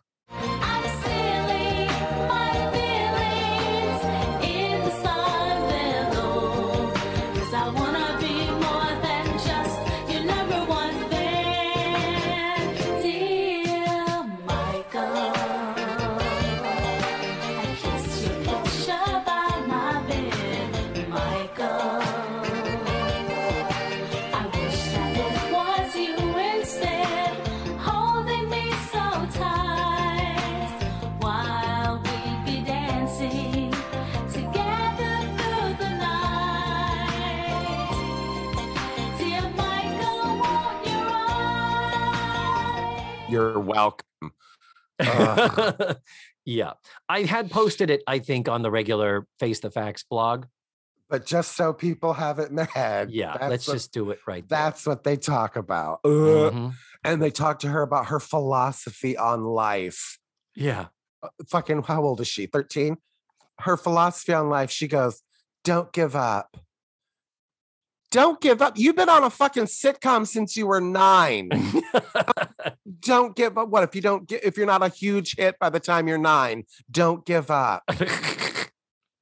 You're welcome. Ugh. yeah. I had posted it, I think, on the regular Face the Facts blog. But just so people have it in their head. Yeah, let's what- just do it right there. That's what they talk about. Ugh. Mhm. And they talk to her about her philosophy on life. Yeah. Fucking, how old is she? 13? Her philosophy on life, she goes, don't give up. Don't give up. You've been on a fucking sitcom since you were nine. don't give up. What if you don't get, if you're not a huge hit by the time you're nine, don't give up.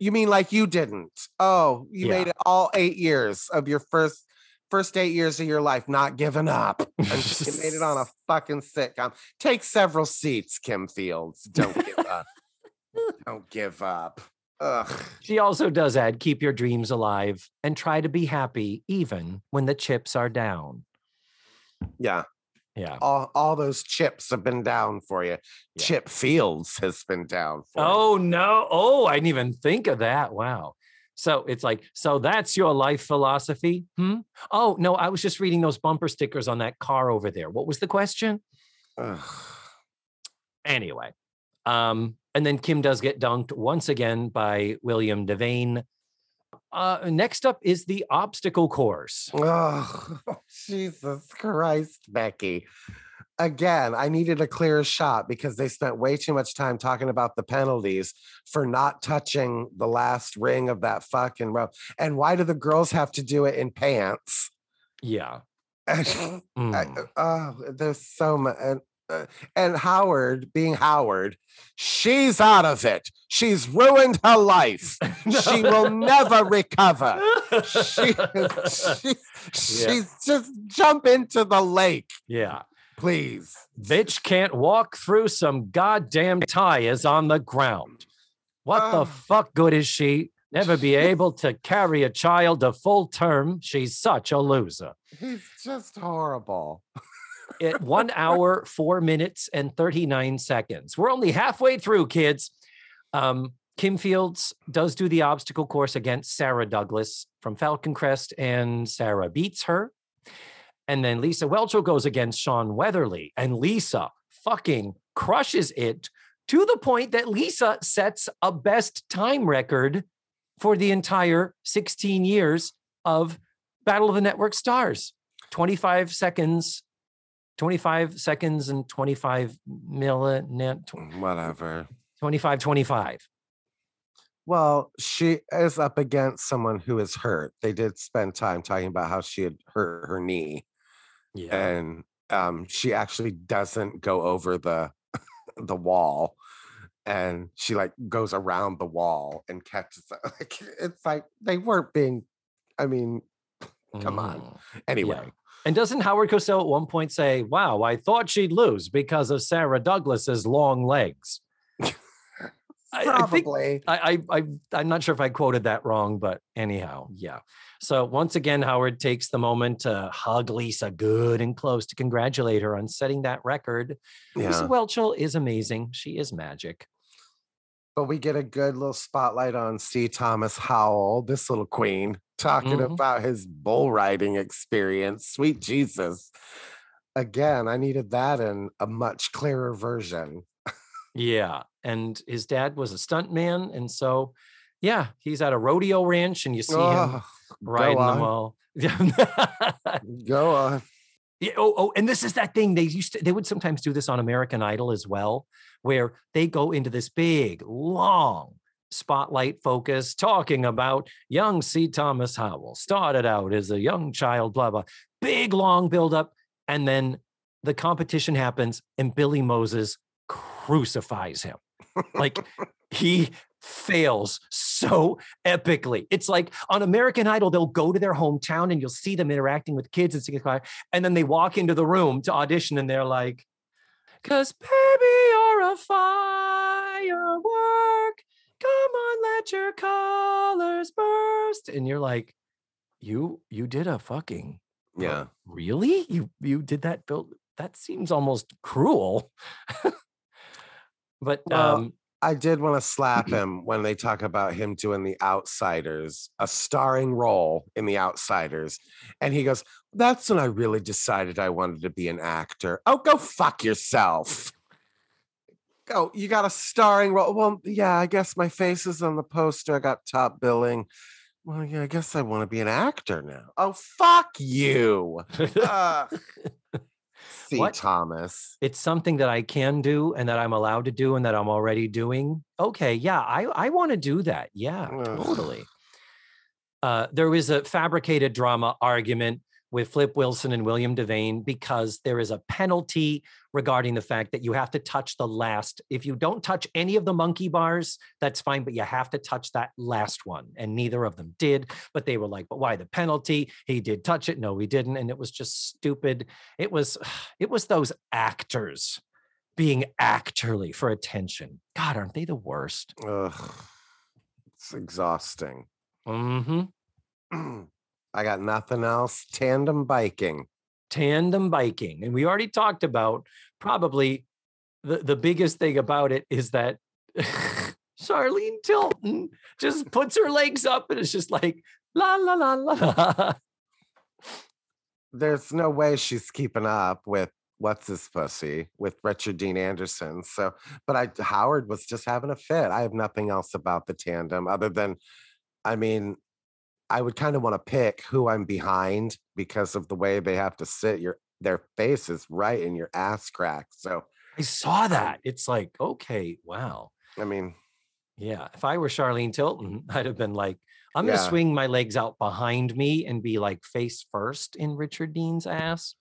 You mean like you didn't? Oh, you Yeah. made it all eight years of your first first eight years of your life not giving up. And you made it on a fucking sitcom. Take several seats, Kim Fields. Don't give up. Don't give up. Ugh. She also does add keep your dreams alive and try to be happy even when the chips are down. Yeah. Yeah. All all those chips have been down for you. Yeah. Chip Fields has been down for you. Oh no. Oh, I didn't even think of that. Wow. So it's like, so that's your life philosophy? Hmm? Oh, no, I was just reading those bumper stickers on that car over there. What was the question? Ugh. Anyway. Um, and then Kim does get dunked once again by William Devane. Uh, next up is the obstacle course. Oh, Jesus Christ, Becky. Again, I needed a clear shot because they spent way too much time talking about the penalties for not touching the last ring of that fucking rope. And why do the girls have to do it in pants? Yeah. I- Mm. oh, there's so much. And, uh, and Howard, being Howard, she's out of it. She's ruined her life. She will never recover. She, she, she's just jump into the lake, yeah. please. Bitch can't walk through some goddamn tires on the ground. What the Oh. fuck good is she? Never be able to carry a child to full term. She's such a loser. He's just horrible. At one hour, four minutes, and 39 seconds. We're only halfway through, kids. Um, Kim Fields does do the obstacle course against Sarah Douglas from Falcon Crest, and Sarah beats her. And then Lisa Whelchel goes against Shawn Weatherly, and Lisa fucking crushes it to the point that Lisa sets a best time record for the entire 16 years of Battle of the Network Stars 25 seconds, 25 seconds and 25 milli, Whatever. 25, 25. Well, she is up against someone who is hurt. They did spend time talking about how she had hurt her knee. Yeah. and um, she actually doesn't go over the the wall and she like goes around the wall and catches it. like it's like they weren't being i mean come on. Mm. anyway And doesn't Howard Cosell at one point say, Wow, I thought she'd lose because of Sarah Douglas's long legs? I, I probably I, I, I, I'm not sure if I quoted that wrong, but anyhow, yeah. So once again, Howard takes the moment to hug Lisa good and close to congratulate her on setting that record. Lisa Whelchel is amazing. She is magic. But we get a good little spotlight on c thomas howell this little queen talking Mhm. about his bull riding experience sweet jesus again i needed that in a much clearer version Yeah. And his dad was a stuntman. And so, yeah, he's at a rodeo ranch and you see him riding them all. go on Yeah, oh, oh, and this is that thing they used to, they would sometimes do this on American Idol as well, where they go into this big, long spotlight focus talking about young C. Thomas Howell started out as a young child, blah, blah. big long buildup, and then the competition happens, and Billy Moses crucifies him. Like he fails so epically. It's like on American Idol, they'll go to their hometown and you'll see them interacting with kids and singing choir, and then they walk into the room to audition and they're like, "Cause baby, you're a firework. Come on, let your colors burst." And you're like, "You you did a fucking Yeah. really? You you did that build? That seems almost cruel." but Well, um I did want to slap him when they talk about him doing The Outsiders, a starring role in The Outsiders. And he goes, That's when I really decided I wanted to be an actor. Oh, go fuck yourself. Go, you got a starring role. Well, yeah, I guess my face is on the poster. I got top billing. Well, yeah, I guess I want to be an actor now. Oh, fuck you. Ugh. See, What? Thomas. it's something that I can do and that I'm allowed to do and that I'm already doing. Okay, yeah, I I want to do that. Yeah, Ugh. totally. Uh, there was a fabricated drama argument with Flip Wilson and William Devane because there is a penalty regarding the fact that you have to touch the last. If you don't touch any of the monkey bars, that's fine, but you have to touch that last one. And neither of them did. But they were like, but why the penalty? He did touch it. No, he didn't. And it was just stupid. It was it was those actors being actorly for attention. God, aren't they the worst? Ugh. It's exhausting. hmm I got nothing else. Tandem biking. Tandem biking. And we already talked about probably the, the biggest thing about it is that Charlene Tilton just puts her legs up and it's just like la la la la la. There's no way she's keeping up with what's his pussy with Richard Dean Anderson. So, but I Howard was just having a fit. I have nothing else about the tandem other than, I mean, I would kind of want to pick who I'm behind because of the way they have to sit. Your their face is right in your ass crack. So, I saw that. It's like, okay, wow. I mean, Yeah. If I were Charlene Tilton, I'd have been like, I'm going to Yeah. swing my legs out behind me and be like face first in Richard Dean's ass.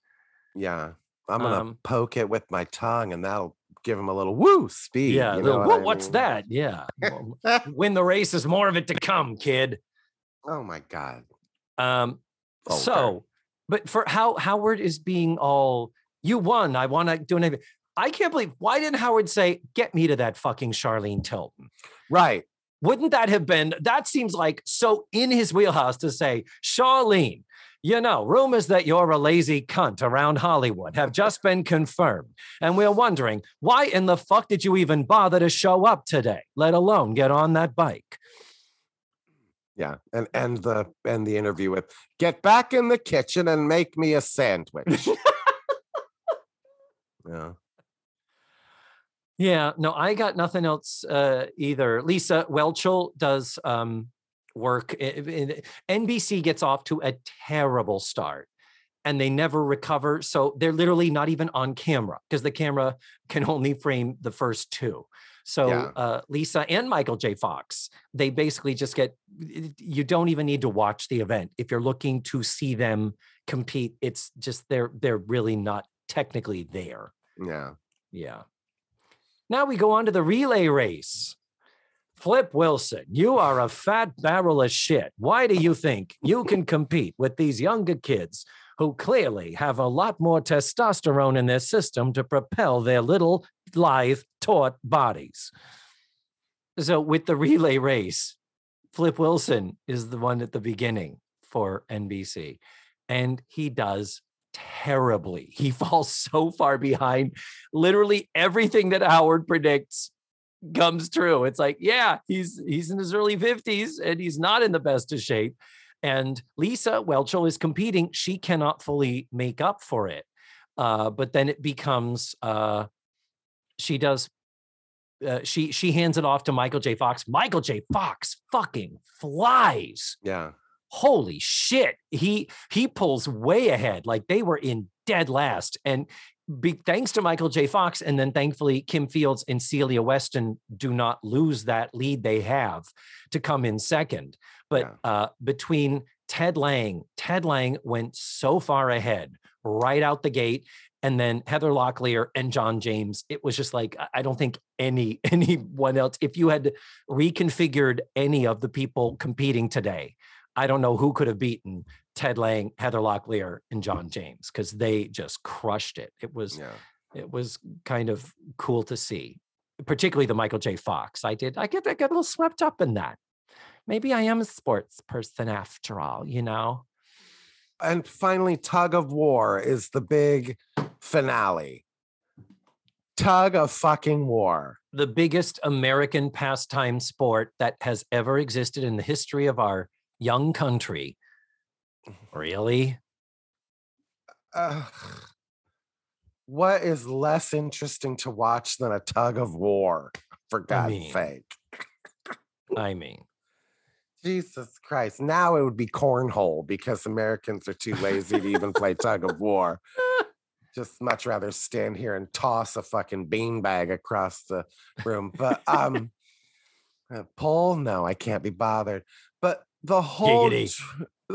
yeah, I'm gonna Um, poke it with my tongue, and that'll give him a little woo speed. Yeah. you little, know "Whoa, I what's mean? that? Yeah. Win the race is more of it to come, kid. Oh my god. Um, Vulgar. so, but for how Howard is being all, you won. I want to do anything. I can't believe why didn't Howard say, "Get me to that fucking Charlene Tilton"? Right. Wouldn't that have been? That seems like so in his wheelhouse to say, Charlene. You know, rumors that you're a lazy cunt around Hollywood have just been confirmed. And we're wondering, why in the fuck did you even bother to show up today, let alone get on that bike? Yeah. And end the end the interview with get back in the kitchen and make me a sandwich. yeah. Yeah, no, I got nothing else uh, either. Lisa Whelchel does um, work. i- in- NBC gets off to a terrible start and they never recover. So they're literally not even on camera because the camera can only frame the first two. So Yeah. uh, Lisa and Michael J. Fox, they basically just get, you don't even need to watch the event. If you're looking to see them compete, it's just they're they're really not technically there. Yeah. Yeah. Now we go on to the relay race. Flip Wilson, you are a fat barrel of shit. Why do you think you can compete with these younger kids who clearly have a lot more testosterone in their system to propel their little lithe, taut bodies? So, with the relay race, Flip Wilson is the one at the beginning for NBC, and he does terribly. He falls so far behind. Literally everything that Howard predicts comes true. It's like, yeah, he's he's in his early 50s and he's not in the best of shape. And Lisa Whelchel is competing. She cannot fully make up for it. Uh, but then it becomes uh, she does uh, she she hands it off to Michael J. Fox. Michael J. Fox fucking flies Yeah. Holy shit he he pulls way ahead like they were in dead last and be, thanks to michael j fox and then thankfully kim fields and celia weston do not lose that lead they have to come in second but uh, between Ted Lange, Ted Lange went so far ahead right out the gate. And then Heather Locklear and John James. It was just like I- I don't think any anyone else. If you had reconfigured any of the people competing today, I don't know who could have beaten Ted Lange, Heather Locklear, and John James because they just crushed it. It was Yeah. it was kind of cool to see, particularly the Michael J. Fox. I did I get I get a little swept up in that. Maybe I am a sports person after all, you know. And finally, tug of war is the big finale. Tug of fucking war. The biggest American pastime sport that has ever existed in the history of our young country. Really? Ugh. what is less interesting to watch than a tug of war? For God's mean, sake. I mean, Jesus Christ. Now it would be cornhole because Americans are too lazy to even play tug of war. Just much rather stand here and toss a fucking beanbag across the room. But um uh, pull, no, I can't be bothered. The whole Giggity.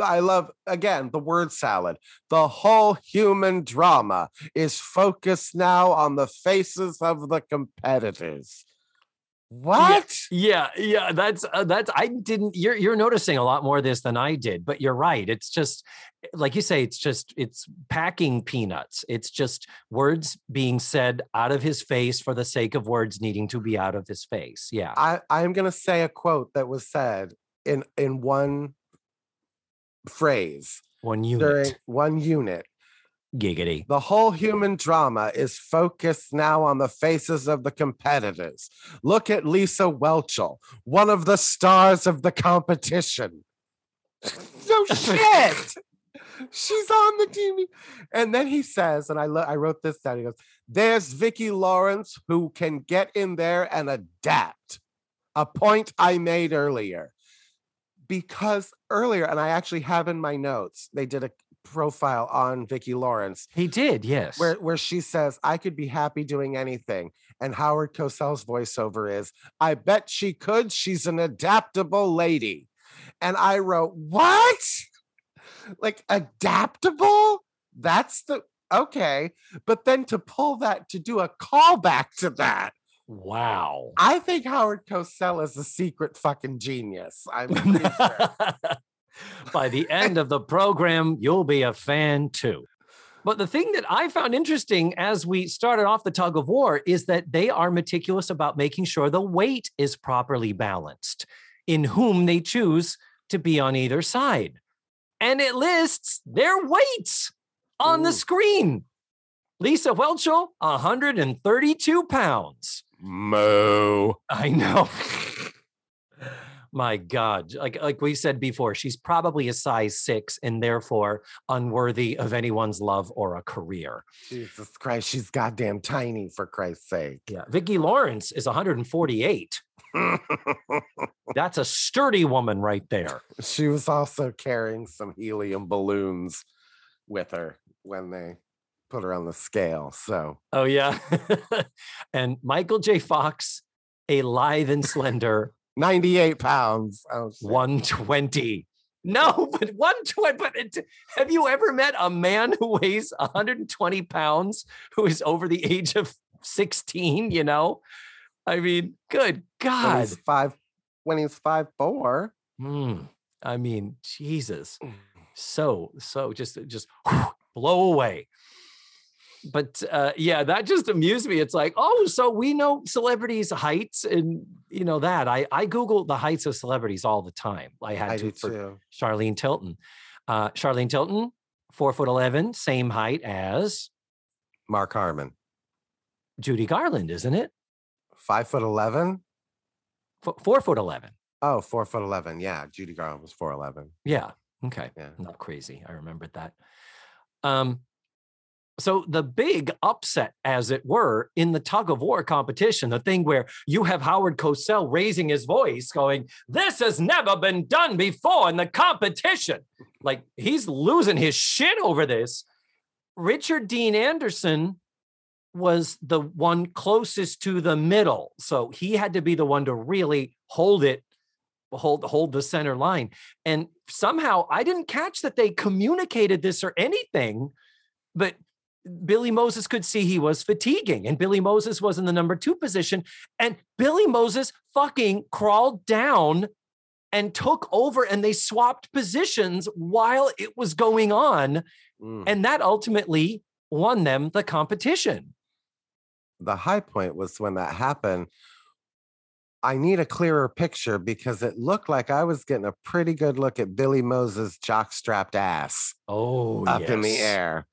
I love again the word salad. The whole human drama is focused now on the faces of the competitors. What? yeah, yeah, that's uh, that's I didn't you're you're noticing a lot more of this than I did, but you're right. It's just like you say it's just it's packing peanuts. It's just words being said out of his face for the sake of words needing to be out of his face. Yeah. I, I'm gonna say a quote that was said in in one phrase One unit. during one unit. Giggity. The whole human drama is focused now on the faces of the competitors. Look at Lisa Whelchel, one of the stars of the competition. no shit. She's on the TV. And then he says, and I, lo- I wrote this down. He goes, There's Vicki Lawrence who can get in there and adapt. A point I made earlier. Because earlier, and I actually have in my notes, they did a profile on Vicki Lawrence He did, yes. where where she says, "I could be happy doing anything," and Howard Cosell's voiceover is, "I bet she could. She's an adaptable lady," and I wrote, "What? Like adaptable? That's the okay." But then to pull that to do a callback to that, wow. I think Howard Cosell is a secret fucking genius. I'm sure. By the end of the program, you'll be a fan too. But the thing that I found interesting as we started off the tug of war is that they are meticulous about making sure the weight is properly balanced in whom they choose to be on either side. And it lists their weights on the screen. Lisa Whelchel, 132 pounds. Moo. I know. My God, like like we said before, she's probably a size six and therefore unworthy of anyone's love or a career. Jesus Christ, she's goddamn tiny for Christ's sake. Yeah, Vicki Lawrence is 148. That's a sturdy woman right there. she was also carrying some helium balloons with her when they put her on the scale. So Oh yeah, and Michael J. Fox, a lithe and slender 98 pounds. Oh, 120. No, but 120. But it, have you ever met a man who weighs 120 pounds who is over the age of 16? You know, I mean, good when God. he's five when he's five four. Hmm. I mean, Jesus. So, so just, just blow away. But uh, yeah, that just amused me. It's like, oh, so we know celebrities' heights and you know that. I I Google the heights of celebrities all the time. I had I to for too. Charlene Tilton. Uh, Charlene Tilton, four foot 11, same height as Mark Harmon. Judy Garland, isn't it? Five foot eleven. F- four foot 11. Oh, four foot eleven. Yeah, Judy Garland was four eleven. Yeah. Okay. Yeah. Not crazy. I remembered that. Um, so the big upset, as it were, in the tug of war competition, the thing where you have Howard Cosell raising his voice, going, "This has never been done before in the competition." Like he's losing his shit over this. Richard Dean Anderson was the one closest to the middle, so he had to be the one to really hold it hold hold the center line. And somehow I didn't catch that they communicated this or anything, but Billy Moses could see he was fatiguing, and Billy Moses was in the number two position, and Billy Moses fucking crawled down and took over, and they swapped positions while it was going on, Mm. and that ultimately won them the competition. the high point was when that happened. I need a clearer picture because it looked like I was getting a pretty good look at Billy Moses' jockstrapped ass Oh, up in the air.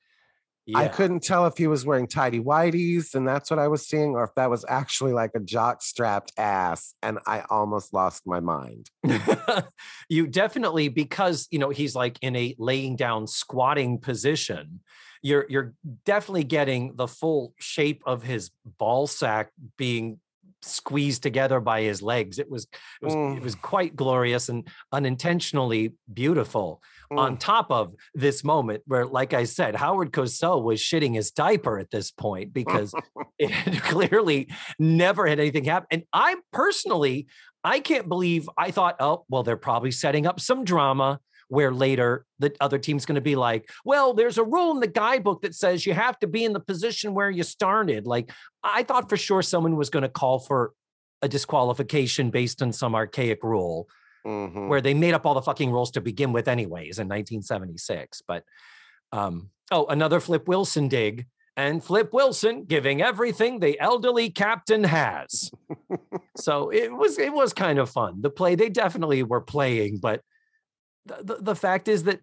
I couldn't tell if he was wearing tidy whities and that's what I was seeing, or if that was actually like a jock-strapped ass. And I almost lost my mind. you definitely because you know he's like in a laying down squatting position you're you're definitely getting the full shape of his ball sack being squeezed together by his legs it was it was, it Mm. was quite glorious and unintentionally beautiful on Mm. top of this moment where like i said howard cosell was shitting his diaper at this point because it had clearly never had anything happen. And I personally, I can't believe I thought, oh, well, they're probably setting up some drama where later the other team's going to be like, well, there's a rule in the guidebook that says you have to be in the position where you started. Like, I thought for sure someone was going to call for a disqualification based on some archaic rule Mhm. where they made up all the fucking rules to begin with, anyways, in 1976. But um, oh, another Flip Wilson dig. And Flip Wilson giving everything the elderly captain has. so it was it was kind of fun. The play they definitely were playing, but the, the, the fact is that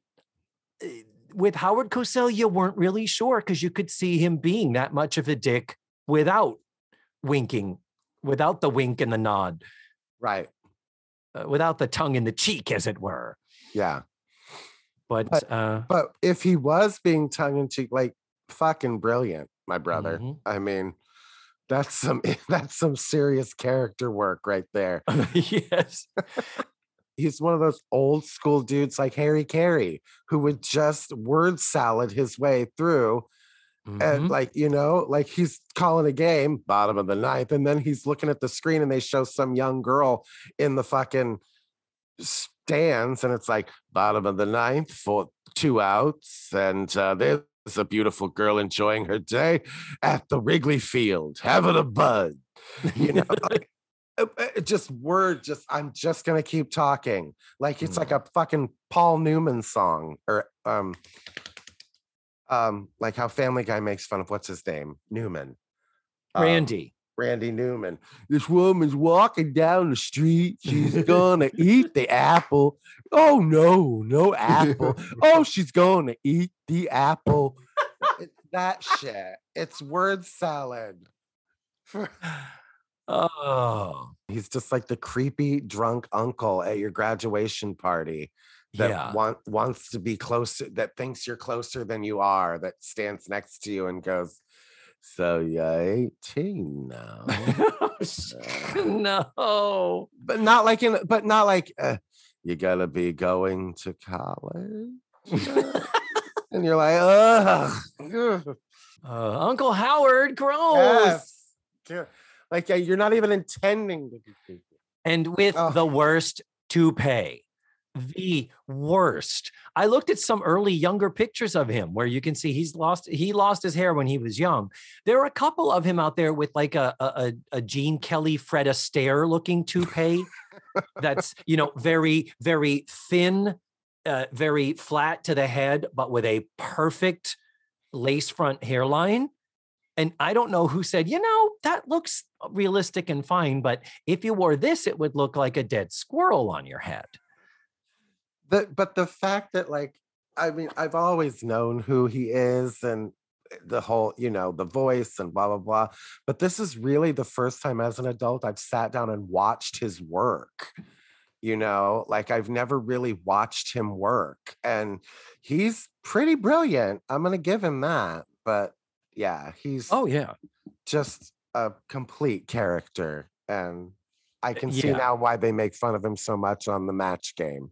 eh, with Howard Cosell, you weren't really sure because you could see him being that much of a dick without winking, without the wink and the nod, Right. Uh, without the tongue in the cheek, as it were. Yeah. But, But- uh, But if he was being tongue in cheek, like fucking brilliant, my brother. Mhm. I mean, that's some that's some serious character work right there. yes, He's one of those old school dudes like Harry Caray who would just word salad his way through Mhm. and like you know like he's calling a game bottom of the ninth and then he's looking at the screen and they show some young girl in the fucking stands and it's like bottom of the ninth for two outs and uh, there's a beautiful girl enjoying her day at the wrigley field having a bud you know like, uh, uh, just word just i'm just gonna keep talking like it's like a fucking paul newman song or um um like how family guy makes fun of what's his name? Newman. Um, Randy. randy newman. This woman's walking down the street. She's gonna eat the apple. Oh no no apple. Oh she's gonna eat the apple. It's that shit it's word salad. Oh, He's just like the creepy drunk uncle at your graduation party that yeah. want, wants to be closer, that thinks you're closer than you are, that stands next to you and goes, So you're 18 now. no. but not like in, but not like, uh, you gotta be going to college. uh?" and you're like, ugh. Uh, Uncle Howard, gross. yes." Yeah. Like, yeah, you're not even intending to be. And with Oh. the worst toupee, the worst. I looked at some early younger pictures of him where you can see he's lost he lost his hair when he was young. There are a couple of him out there with like a a, a- Gene Kelly Fred Astaire looking toupee that's you know very very thin, uh, very flat to the head, but with a perfect lace front hairline. And I don't know who said, you know, that looks realistic and fine, but if you wore this, it would look like a dead squirrel on your head. The but the fact that like i mean i've always known who he is and eh, the whole you know the voice and blah blah blah but this is really the first time as an adult i've sat down and watched his work you know like i've never really watched him work and he's pretty brilliant i'm gonna give him that but yeah he's Oh, yeah. just a complete character and i can see now why they make fun of him so much on the match game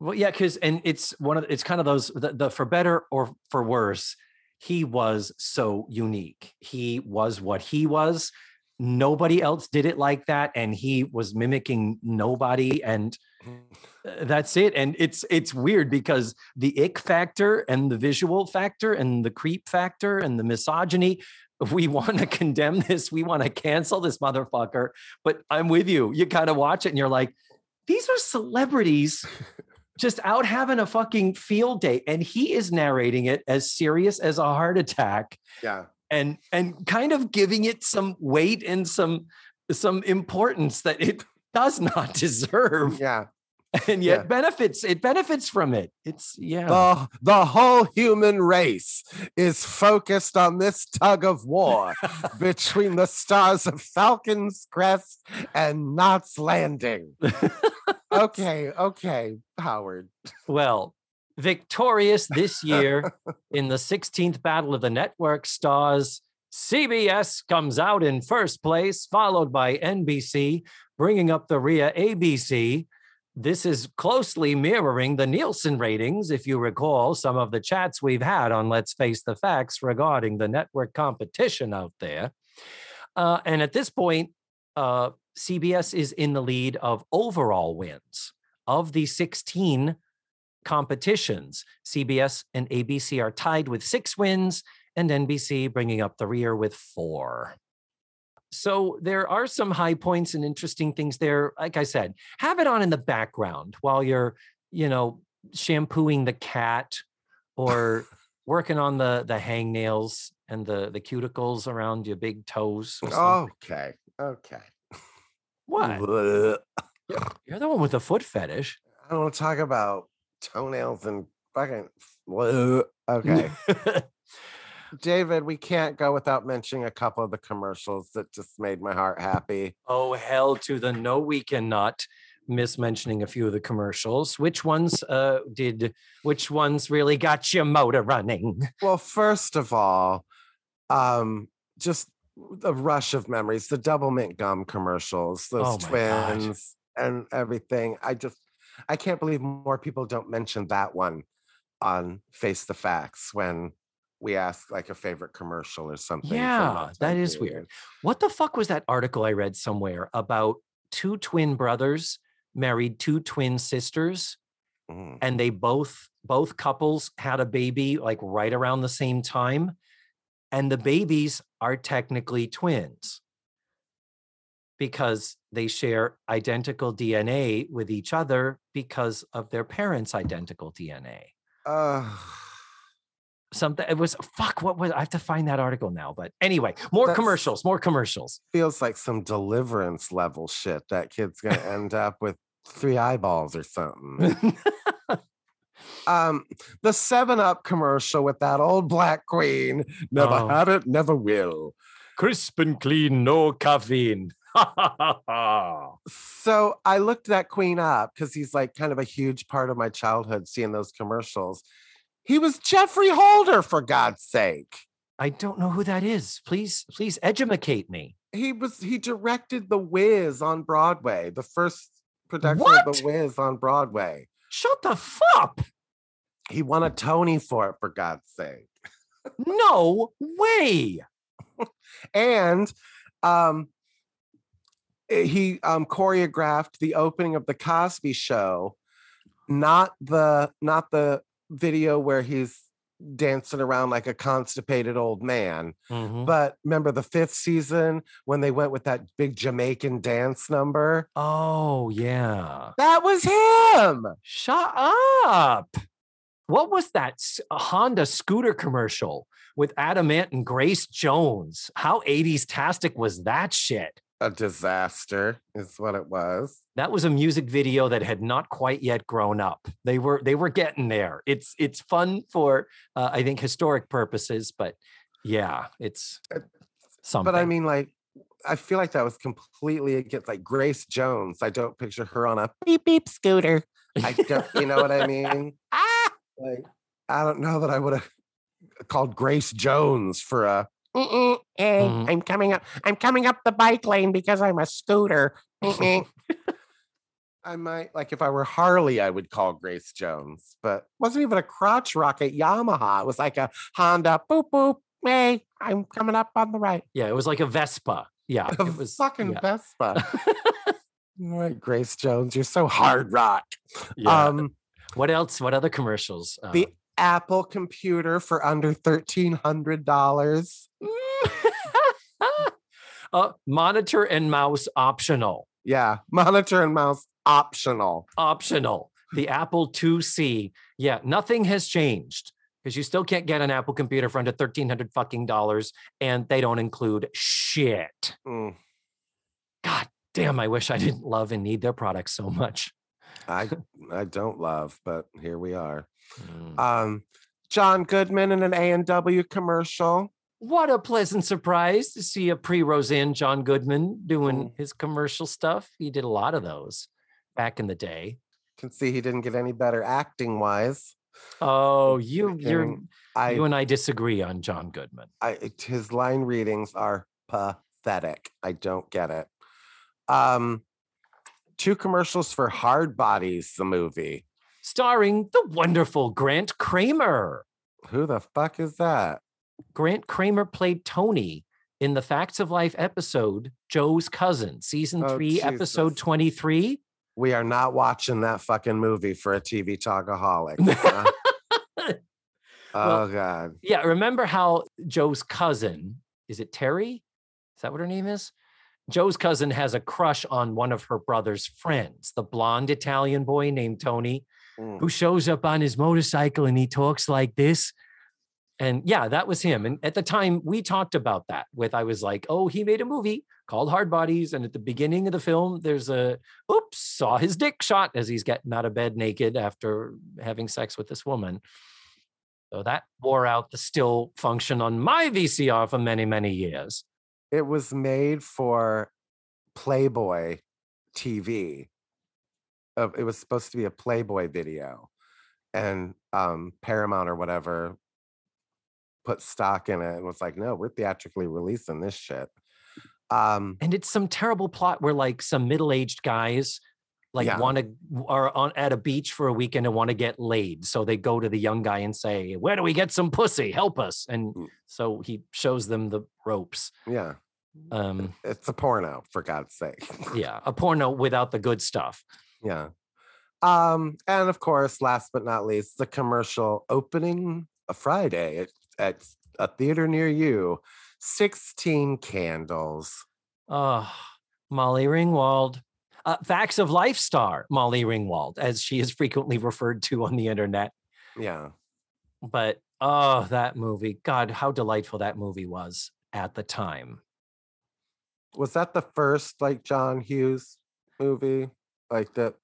Well, yeah, because and it's one of it's kind of those the, the for better or for worse, he was so unique. He was what he was. nobody else did it like that and he was mimicking nobody and uh, that's it and it's it's weird because the ick factor and the visual factor and the creep factor and the misogyny we want to condemn this we want to cancel this motherfucker but i'm with you you kind of watch it and you're like these are celebrities just out having a fucking field day and he is narrating it as serious as a heart attack Yeah. and and kind of giving it some weight and some some importance that it does not deserve Yeah. and yet Yeah. benefits it benefits from it it's yeah The, the whole human race is focused on this tug of war between the stars of Falcon's Crest and Knots Landing. Okay, okay, Howard. well victorious this year in the 16th battle of the network stars cbs comes out in first place followed by nbc bringing up the rear abc this is closely mirroring the Nielsen ratings, if you recall some of the chats we've had on Let's Face the Facts regarding the network competition out there. Uh, and at this point, uh, CBS is in the lead of overall wins. Of the 16 competitions, CBS and ABC are tied with six wins, and NBC bringing up the rear with four. So there are some high points and interesting things there. Like I said, have it on in the background while you're, you know, shampooing the cat or working on the the hangnails and the the cuticles around your big toes. Okay, okay. what? You're the one with the foot fetish. I don't want to talk about toenails and fucking. Okay. David, we can't go without mentioning a couple of the commercials that just made my heart happy. oh hell to the no we cannot miss mentioning a few of the commercials which ones uh did which ones really got your motor running Well, first of all, um, just the rush of memories, the double mint gum commercials, those Oh God. twins and everything. I just I can't believe more people don't mention that one on Face the Facts when we ask like a favorite commercial or something. Yeah, that is period. weird. what the fuck was that article i read somewhere about two twin brothers married two twin sisters Mm. and they both both couples had a baby like right around the same time and the babies are technically twins because they share identical dna with each other because of their parents identical dna Ugh. Something it was fuck what was i have to find that article now but anyway more That's- commercials more commercials feels like some deliverance level shit. That kid's gonna end up with three eyeballs or something. um the seven up commercial with that old black queen never Oh. had it never will crisp and clean no caffeine so i looked that queen up because he's like kind of a huge part of my childhood seeing those commercials he was geoffrey holder for god's sake I don't know who that is. Please, please educate me. he was he directed the wiz on broadway the first production of the wiz on broadway Shut the fuck. he won a tony for it for god's sake No way. and um eh, he um choreographed the opening of the cosby show not the not the video where he's dancing around like a constipated old man Mhm. but remember the fifth season when they went with that big jamaican dance number Oh, yeah. that was him Shut up. What was that Honda scooter commercial with Adam Ant and Grace Jones? How 80s tastic was that shit? A disaster is what it was That was a music video that had not quite yet grown up. They were they were getting there. It's it's fun for uh, I think historic purposes, but yeah, it's Uh, something. but i mean like I feel like that was completely against like Grace Jones. I don't picture her on a beep beep scooter. I don't, you know what I mean? ah, Like, I don't know that I would have called Grace Jones for a. "Mm-mm, eh, Mhm. I'm coming up. I'm coming up the bike lane because I'm a scooter. I might like if I were Harley, I would call Grace Jones, but wasn't even a crotch rocket Yamaha. It was like a Honda. Boop boop. Hey, I'm coming up on the right. yeah, it was like a Vespa. Yeah, A it was fucking yeah. Vespa. Right, Grace Jones, you're so hard rock. Yeah. Um, what else? What other commercials? Uh, the Apple computer for under thirteen hundred dollars. uh, monitor and mouse optional. Yeah, monitor and mouse optional. Optional. The Apple IIc. Yeah, nothing has changed because you still can't get an Apple computer for under thirteen hundred fucking dollars, and they don't include shit. Mm, God damn! I wish I didn't love and need their products so much. I I don't love, but here we are. Mm. Um, John Goodman in an A and W commercial. What a pleasant surprise to see a pre Roseanne John Goodman doing Mm. his commercial stuff. He did a lot of those back in the day. Can see he didn't get any better acting wise. Oh, you you're I, you and I disagree on John Goodman. I his line readings are pathetic. I don't get it. Um, two commercials for Hard Bodies, the movie. Starring the wonderful Grant Kramer. Who the fuck is that? Grant Kramer played Tony in the Facts of Life episode Jo's Cousin, season Oh, three, episode 23. We are not watching that fucking movie for a TV talkaholic. uh, Well, oh god. Yeah, remember how Joe's cousin, is it Terry? Is that what her name is? Joe's cousin has a crush on one of her brother's friends, the blonde Italian boy named Tony, Mm. who shows up on his motorcycle and he talks like this. And yeah, that was him. And at the time, we talked about that with I was like, oh, he made a movie called Hard Bodies. And at the beginning of the film, there's a oops, saw his dick shot as he's getting out of bed naked after having sex with this woman. So that wore out the still function on my VCR for many, many years. It was made for Playboy TV. It was supposed to be a Playboy video, and um, Paramount or whatever put stock in it and was like, "No, we're theatrically releasing this shit." Um, And it's some terrible plot where like some middle-aged guys like Yeah. want to are on at a beach for a weekend and want to get laid. So they go to the young guy and say, "Where do we get some pussy? Help us!" And Mm. so he shows them the ropes. yeah, Um, it's a porno for God's sake. yeah, a porno without the good stuff. Yeah. Um, and of course, last but not least, the commercial opening a Friday at, at a theater near you. 16 candles. Oh, Molly Ringwald. Uh, Facts of Life star Molly Ringwald, as she is frequently referred to on the internet. Yeah. But oh, that movie. God, how delightful that movie was at the time. Was that the first like John Hughes movie? Like that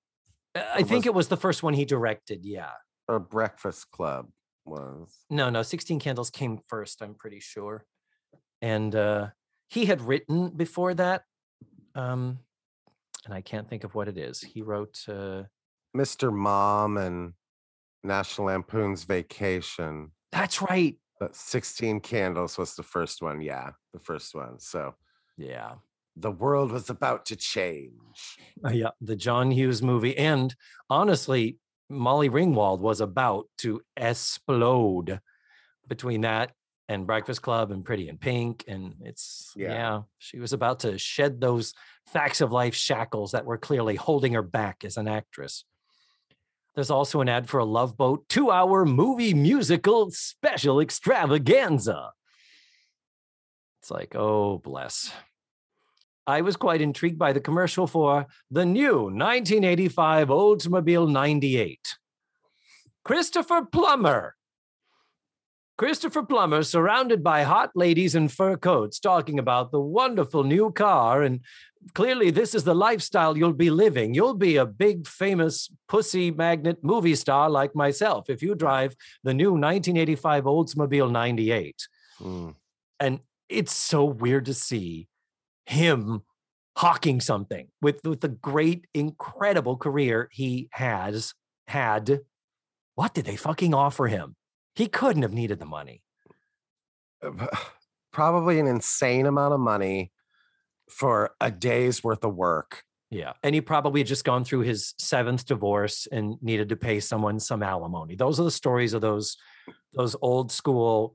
Uh, I think was- it was the first one he directed. Yeah. or Breakfast Club was. No, no, 16 Candles came first, I'm pretty sure. And uh he had written before that. Um and I can't think of what it is. He wrote uh Mr. Mom and National Lampoon's Vacation. that's right. But 16 Candles was the first one. Yeah, the first one. So Yeah. the world was about to change. Uh, yeah, the John Hughes movie. And honestly, Molly Ringwald was about to explode between that and Breakfast Club and Pretty in Pink. And it's, Yeah. yeah. she was about to shed those facts of life shackles that were clearly holding her back as an actress. There's also an ad for a Love Boat two hour movie musical special extravaganza. It's like, oh, bless. I was quite intrigued by the commercial for the new 1985 Oldsmobile 98. Christopher Plummer. Christopher Plummer, surrounded by hot ladies in fur coats, talking about the wonderful new car. And clearly, this is the lifestyle you'll be living. You'll be a big, famous pussy magnet movie star like myself if you drive the new 1985 Oldsmobile 98 Mm. and it's so weird to see him hawking something with with the great incredible career he has had. What did they fucking offer him? He couldn't have needed the money. Probably an insane amount of money for a day's worth of work. yeah. And he probably had just gone through his seventh divorce and needed to pay someone some alimony. Those are the stories of those those old school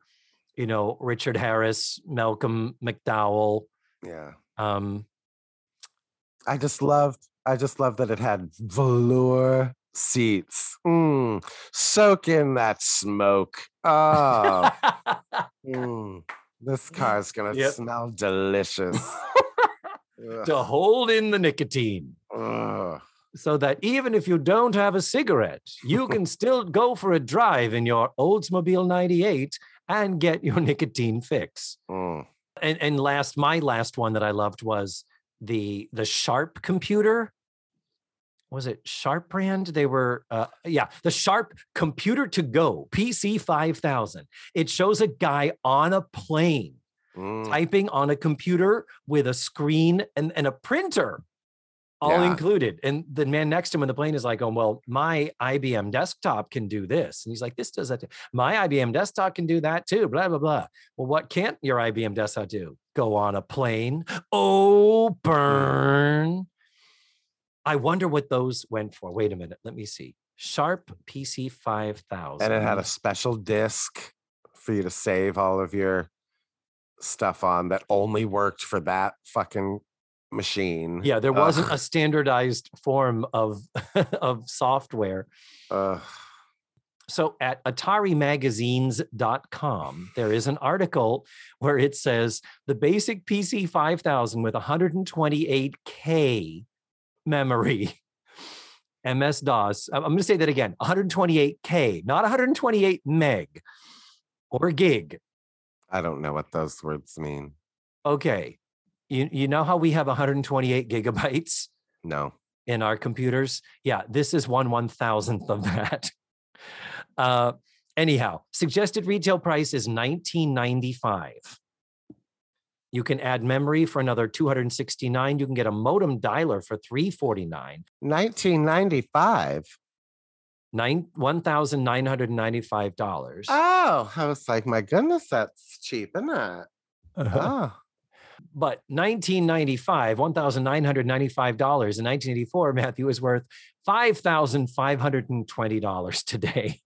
you know richard harris malcolm mcdowell Yeah. Um, I just loved. I just loved that it had velour seats. Mm, soak in that smoke. Oh, mm, this car's gonna Yep. smell delicious. To hold in the nicotine. ugh. so that even if you don't have a cigarette, you can still go for a drive in your Oldsmobile 98 and get your nicotine fix. Mm. And and last my last one that I loved was the the Sharp computer. Was it Sharp brand? They were uh, yeah, the Sharp computer to go PC 5000. It shows a guy on a plane Mm. typing on a computer with a screen and, and a printer all Yeah. included. And the man next to him in the plane is like, oh, well, my IBM desktop can do this. And he's like, this does that. too. My IBM desktop can do that too, blah, blah, blah. Well, what can't your IBM desktop do? Go on a plane. Oh, burn. Mm. I wonder what those went for. Wait a minute. Let me see. Sharp PC 5000. and it had a special disc for you to save all of your stuff on that only worked for that fucking machine. Yeah, there uh, wasn't Ugh. a standardized form of of software. Ugh. So at atarimagazines.com, there is an article where it says the basic PC 5000 with 128K memory, MS DOS. I'm going to say that again 128K, not 128 meg or gig. I don't know what those words mean. Okay. You, you know how we have 128 gigabytes? No. in our computers. Yeah, this is one one thousandth of that. Uh, anyhow, suggested retail price is nineteen ninety five. You can add memory for another two hundred and sixty nine. You can get a modem dialer for three forty nine. 1995. Nine one thousand nine hundred ninety five dollars. Oh, I was like, my goodness, that's cheap, isn't it? Oh, But 1995, $1,995 in 1984, Matthew is worth $5,520 today.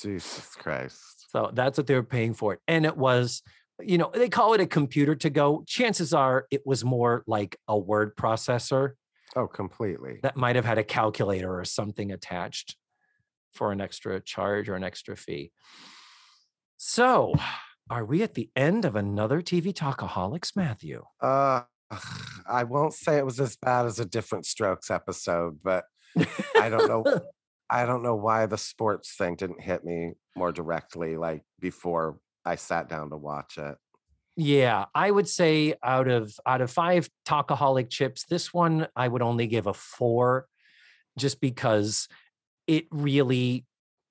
Jesus Christ. So that's what they were paying for it. And it was, you know, they call it a computer to go. Chances are it was more like a word processor Oh, completely. that might have had a calculator or something attached for an extra charge or an extra fee. So, are we at the end of another TV Talkaholics, Matthew? Uh, I won't say it was as bad as a Diff'rent Strokes episode, but I don't know. I don't know why the sports thing didn't hit me more directly, like before I sat down to watch it. Yeah, I would say out of out of five talkaholic chips, this one I would only give a four, just because it really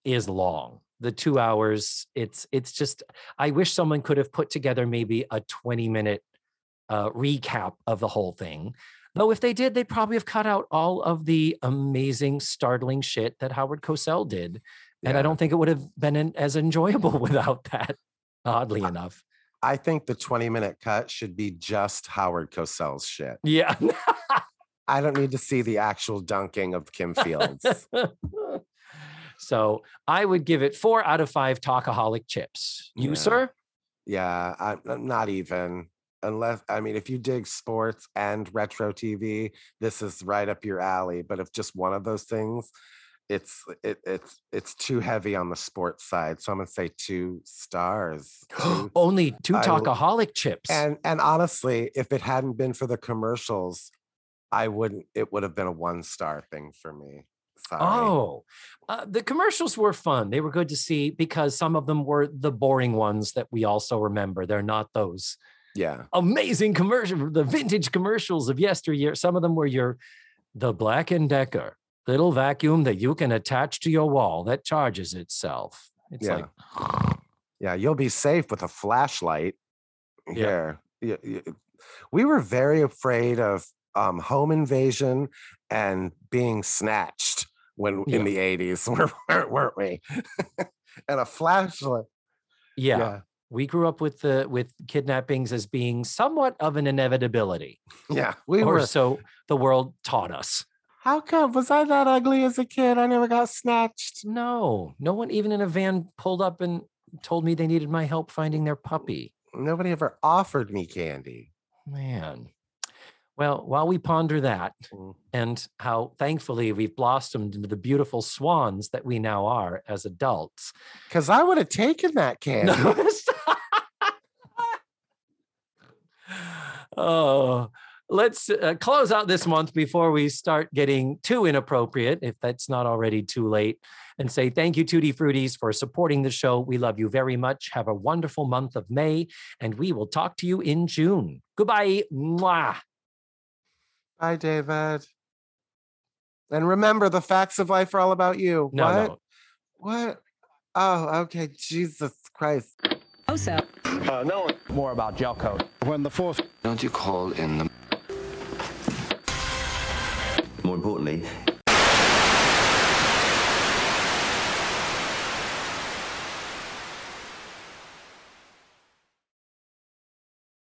is long. The two hours, it's it's just. I wish someone could have put together maybe a twenty minute uh, recap of the whole thing. Though if they did, they'd probably have cut out all of the amazing, startling shit that Howard Cosell did, and I don't think it would have been en- as enjoyable without that. Oddly enough. I think the 20 minute cut should be just Howard Cosell's shit. Yeah. I don't need to see the actual dunking of Kim Fields. so I would give it four out of five talkaholic chips. You, Yeah. sir? yeah, I, I'm not even. Unless, I mean, if you dig sports and retro TV, this is right up your alley. But if just one of those things, it's it, it's it's too heavy on the sports side. So I'm gonna say two stars. two Only two I talkaholic chips. And and honestly, if it hadn't been for the commercials, I wouldn't. It would have been a one star thing for me. Sorry. oh, uh, the commercials were fun. They were good to see because some of them were the boring ones that we also remember. They're not those yeah, amazing commercial, the vintage commercials of yesteryear. Some of them were your the Black and Decker little vacuum that you can attach to your wall that charges itself. It's Yeah. like yeah. You'll be safe with a flashlight. Yeah. Here, we were very afraid of um, home invasion and being snatched when Yeah. in the 80s, weren't weren't we? and a flashlight. yeah. we grew up with the with kidnappings as being somewhat of an inevitability Yeah, we or were. so the world taught us How come? Was I that ugly as a kid? I never got snatched. no no one even in a van pulled up and told me they needed my help finding their puppy Nobody ever offered me candy. man Well, while we ponder that Mm. and how thankfully we've blossomed into the beautiful swans that we now are as adults. Because I would have taken that candy. No, oh, let's uh, close out this month before we start getting too inappropriate, if that's not already too late, and say thank you, Tutti Fruities, for supporting the show. We love you very much. Have a wonderful month of May, and we will talk to you in June. Goodbye. Mwah. Bye, David. And remember, the facts of life are all about you. No, what? no. What? Oh, okay. Jesus Christ. Also, uh, more about gel coat. When the fourth Don't you call in the More importantly,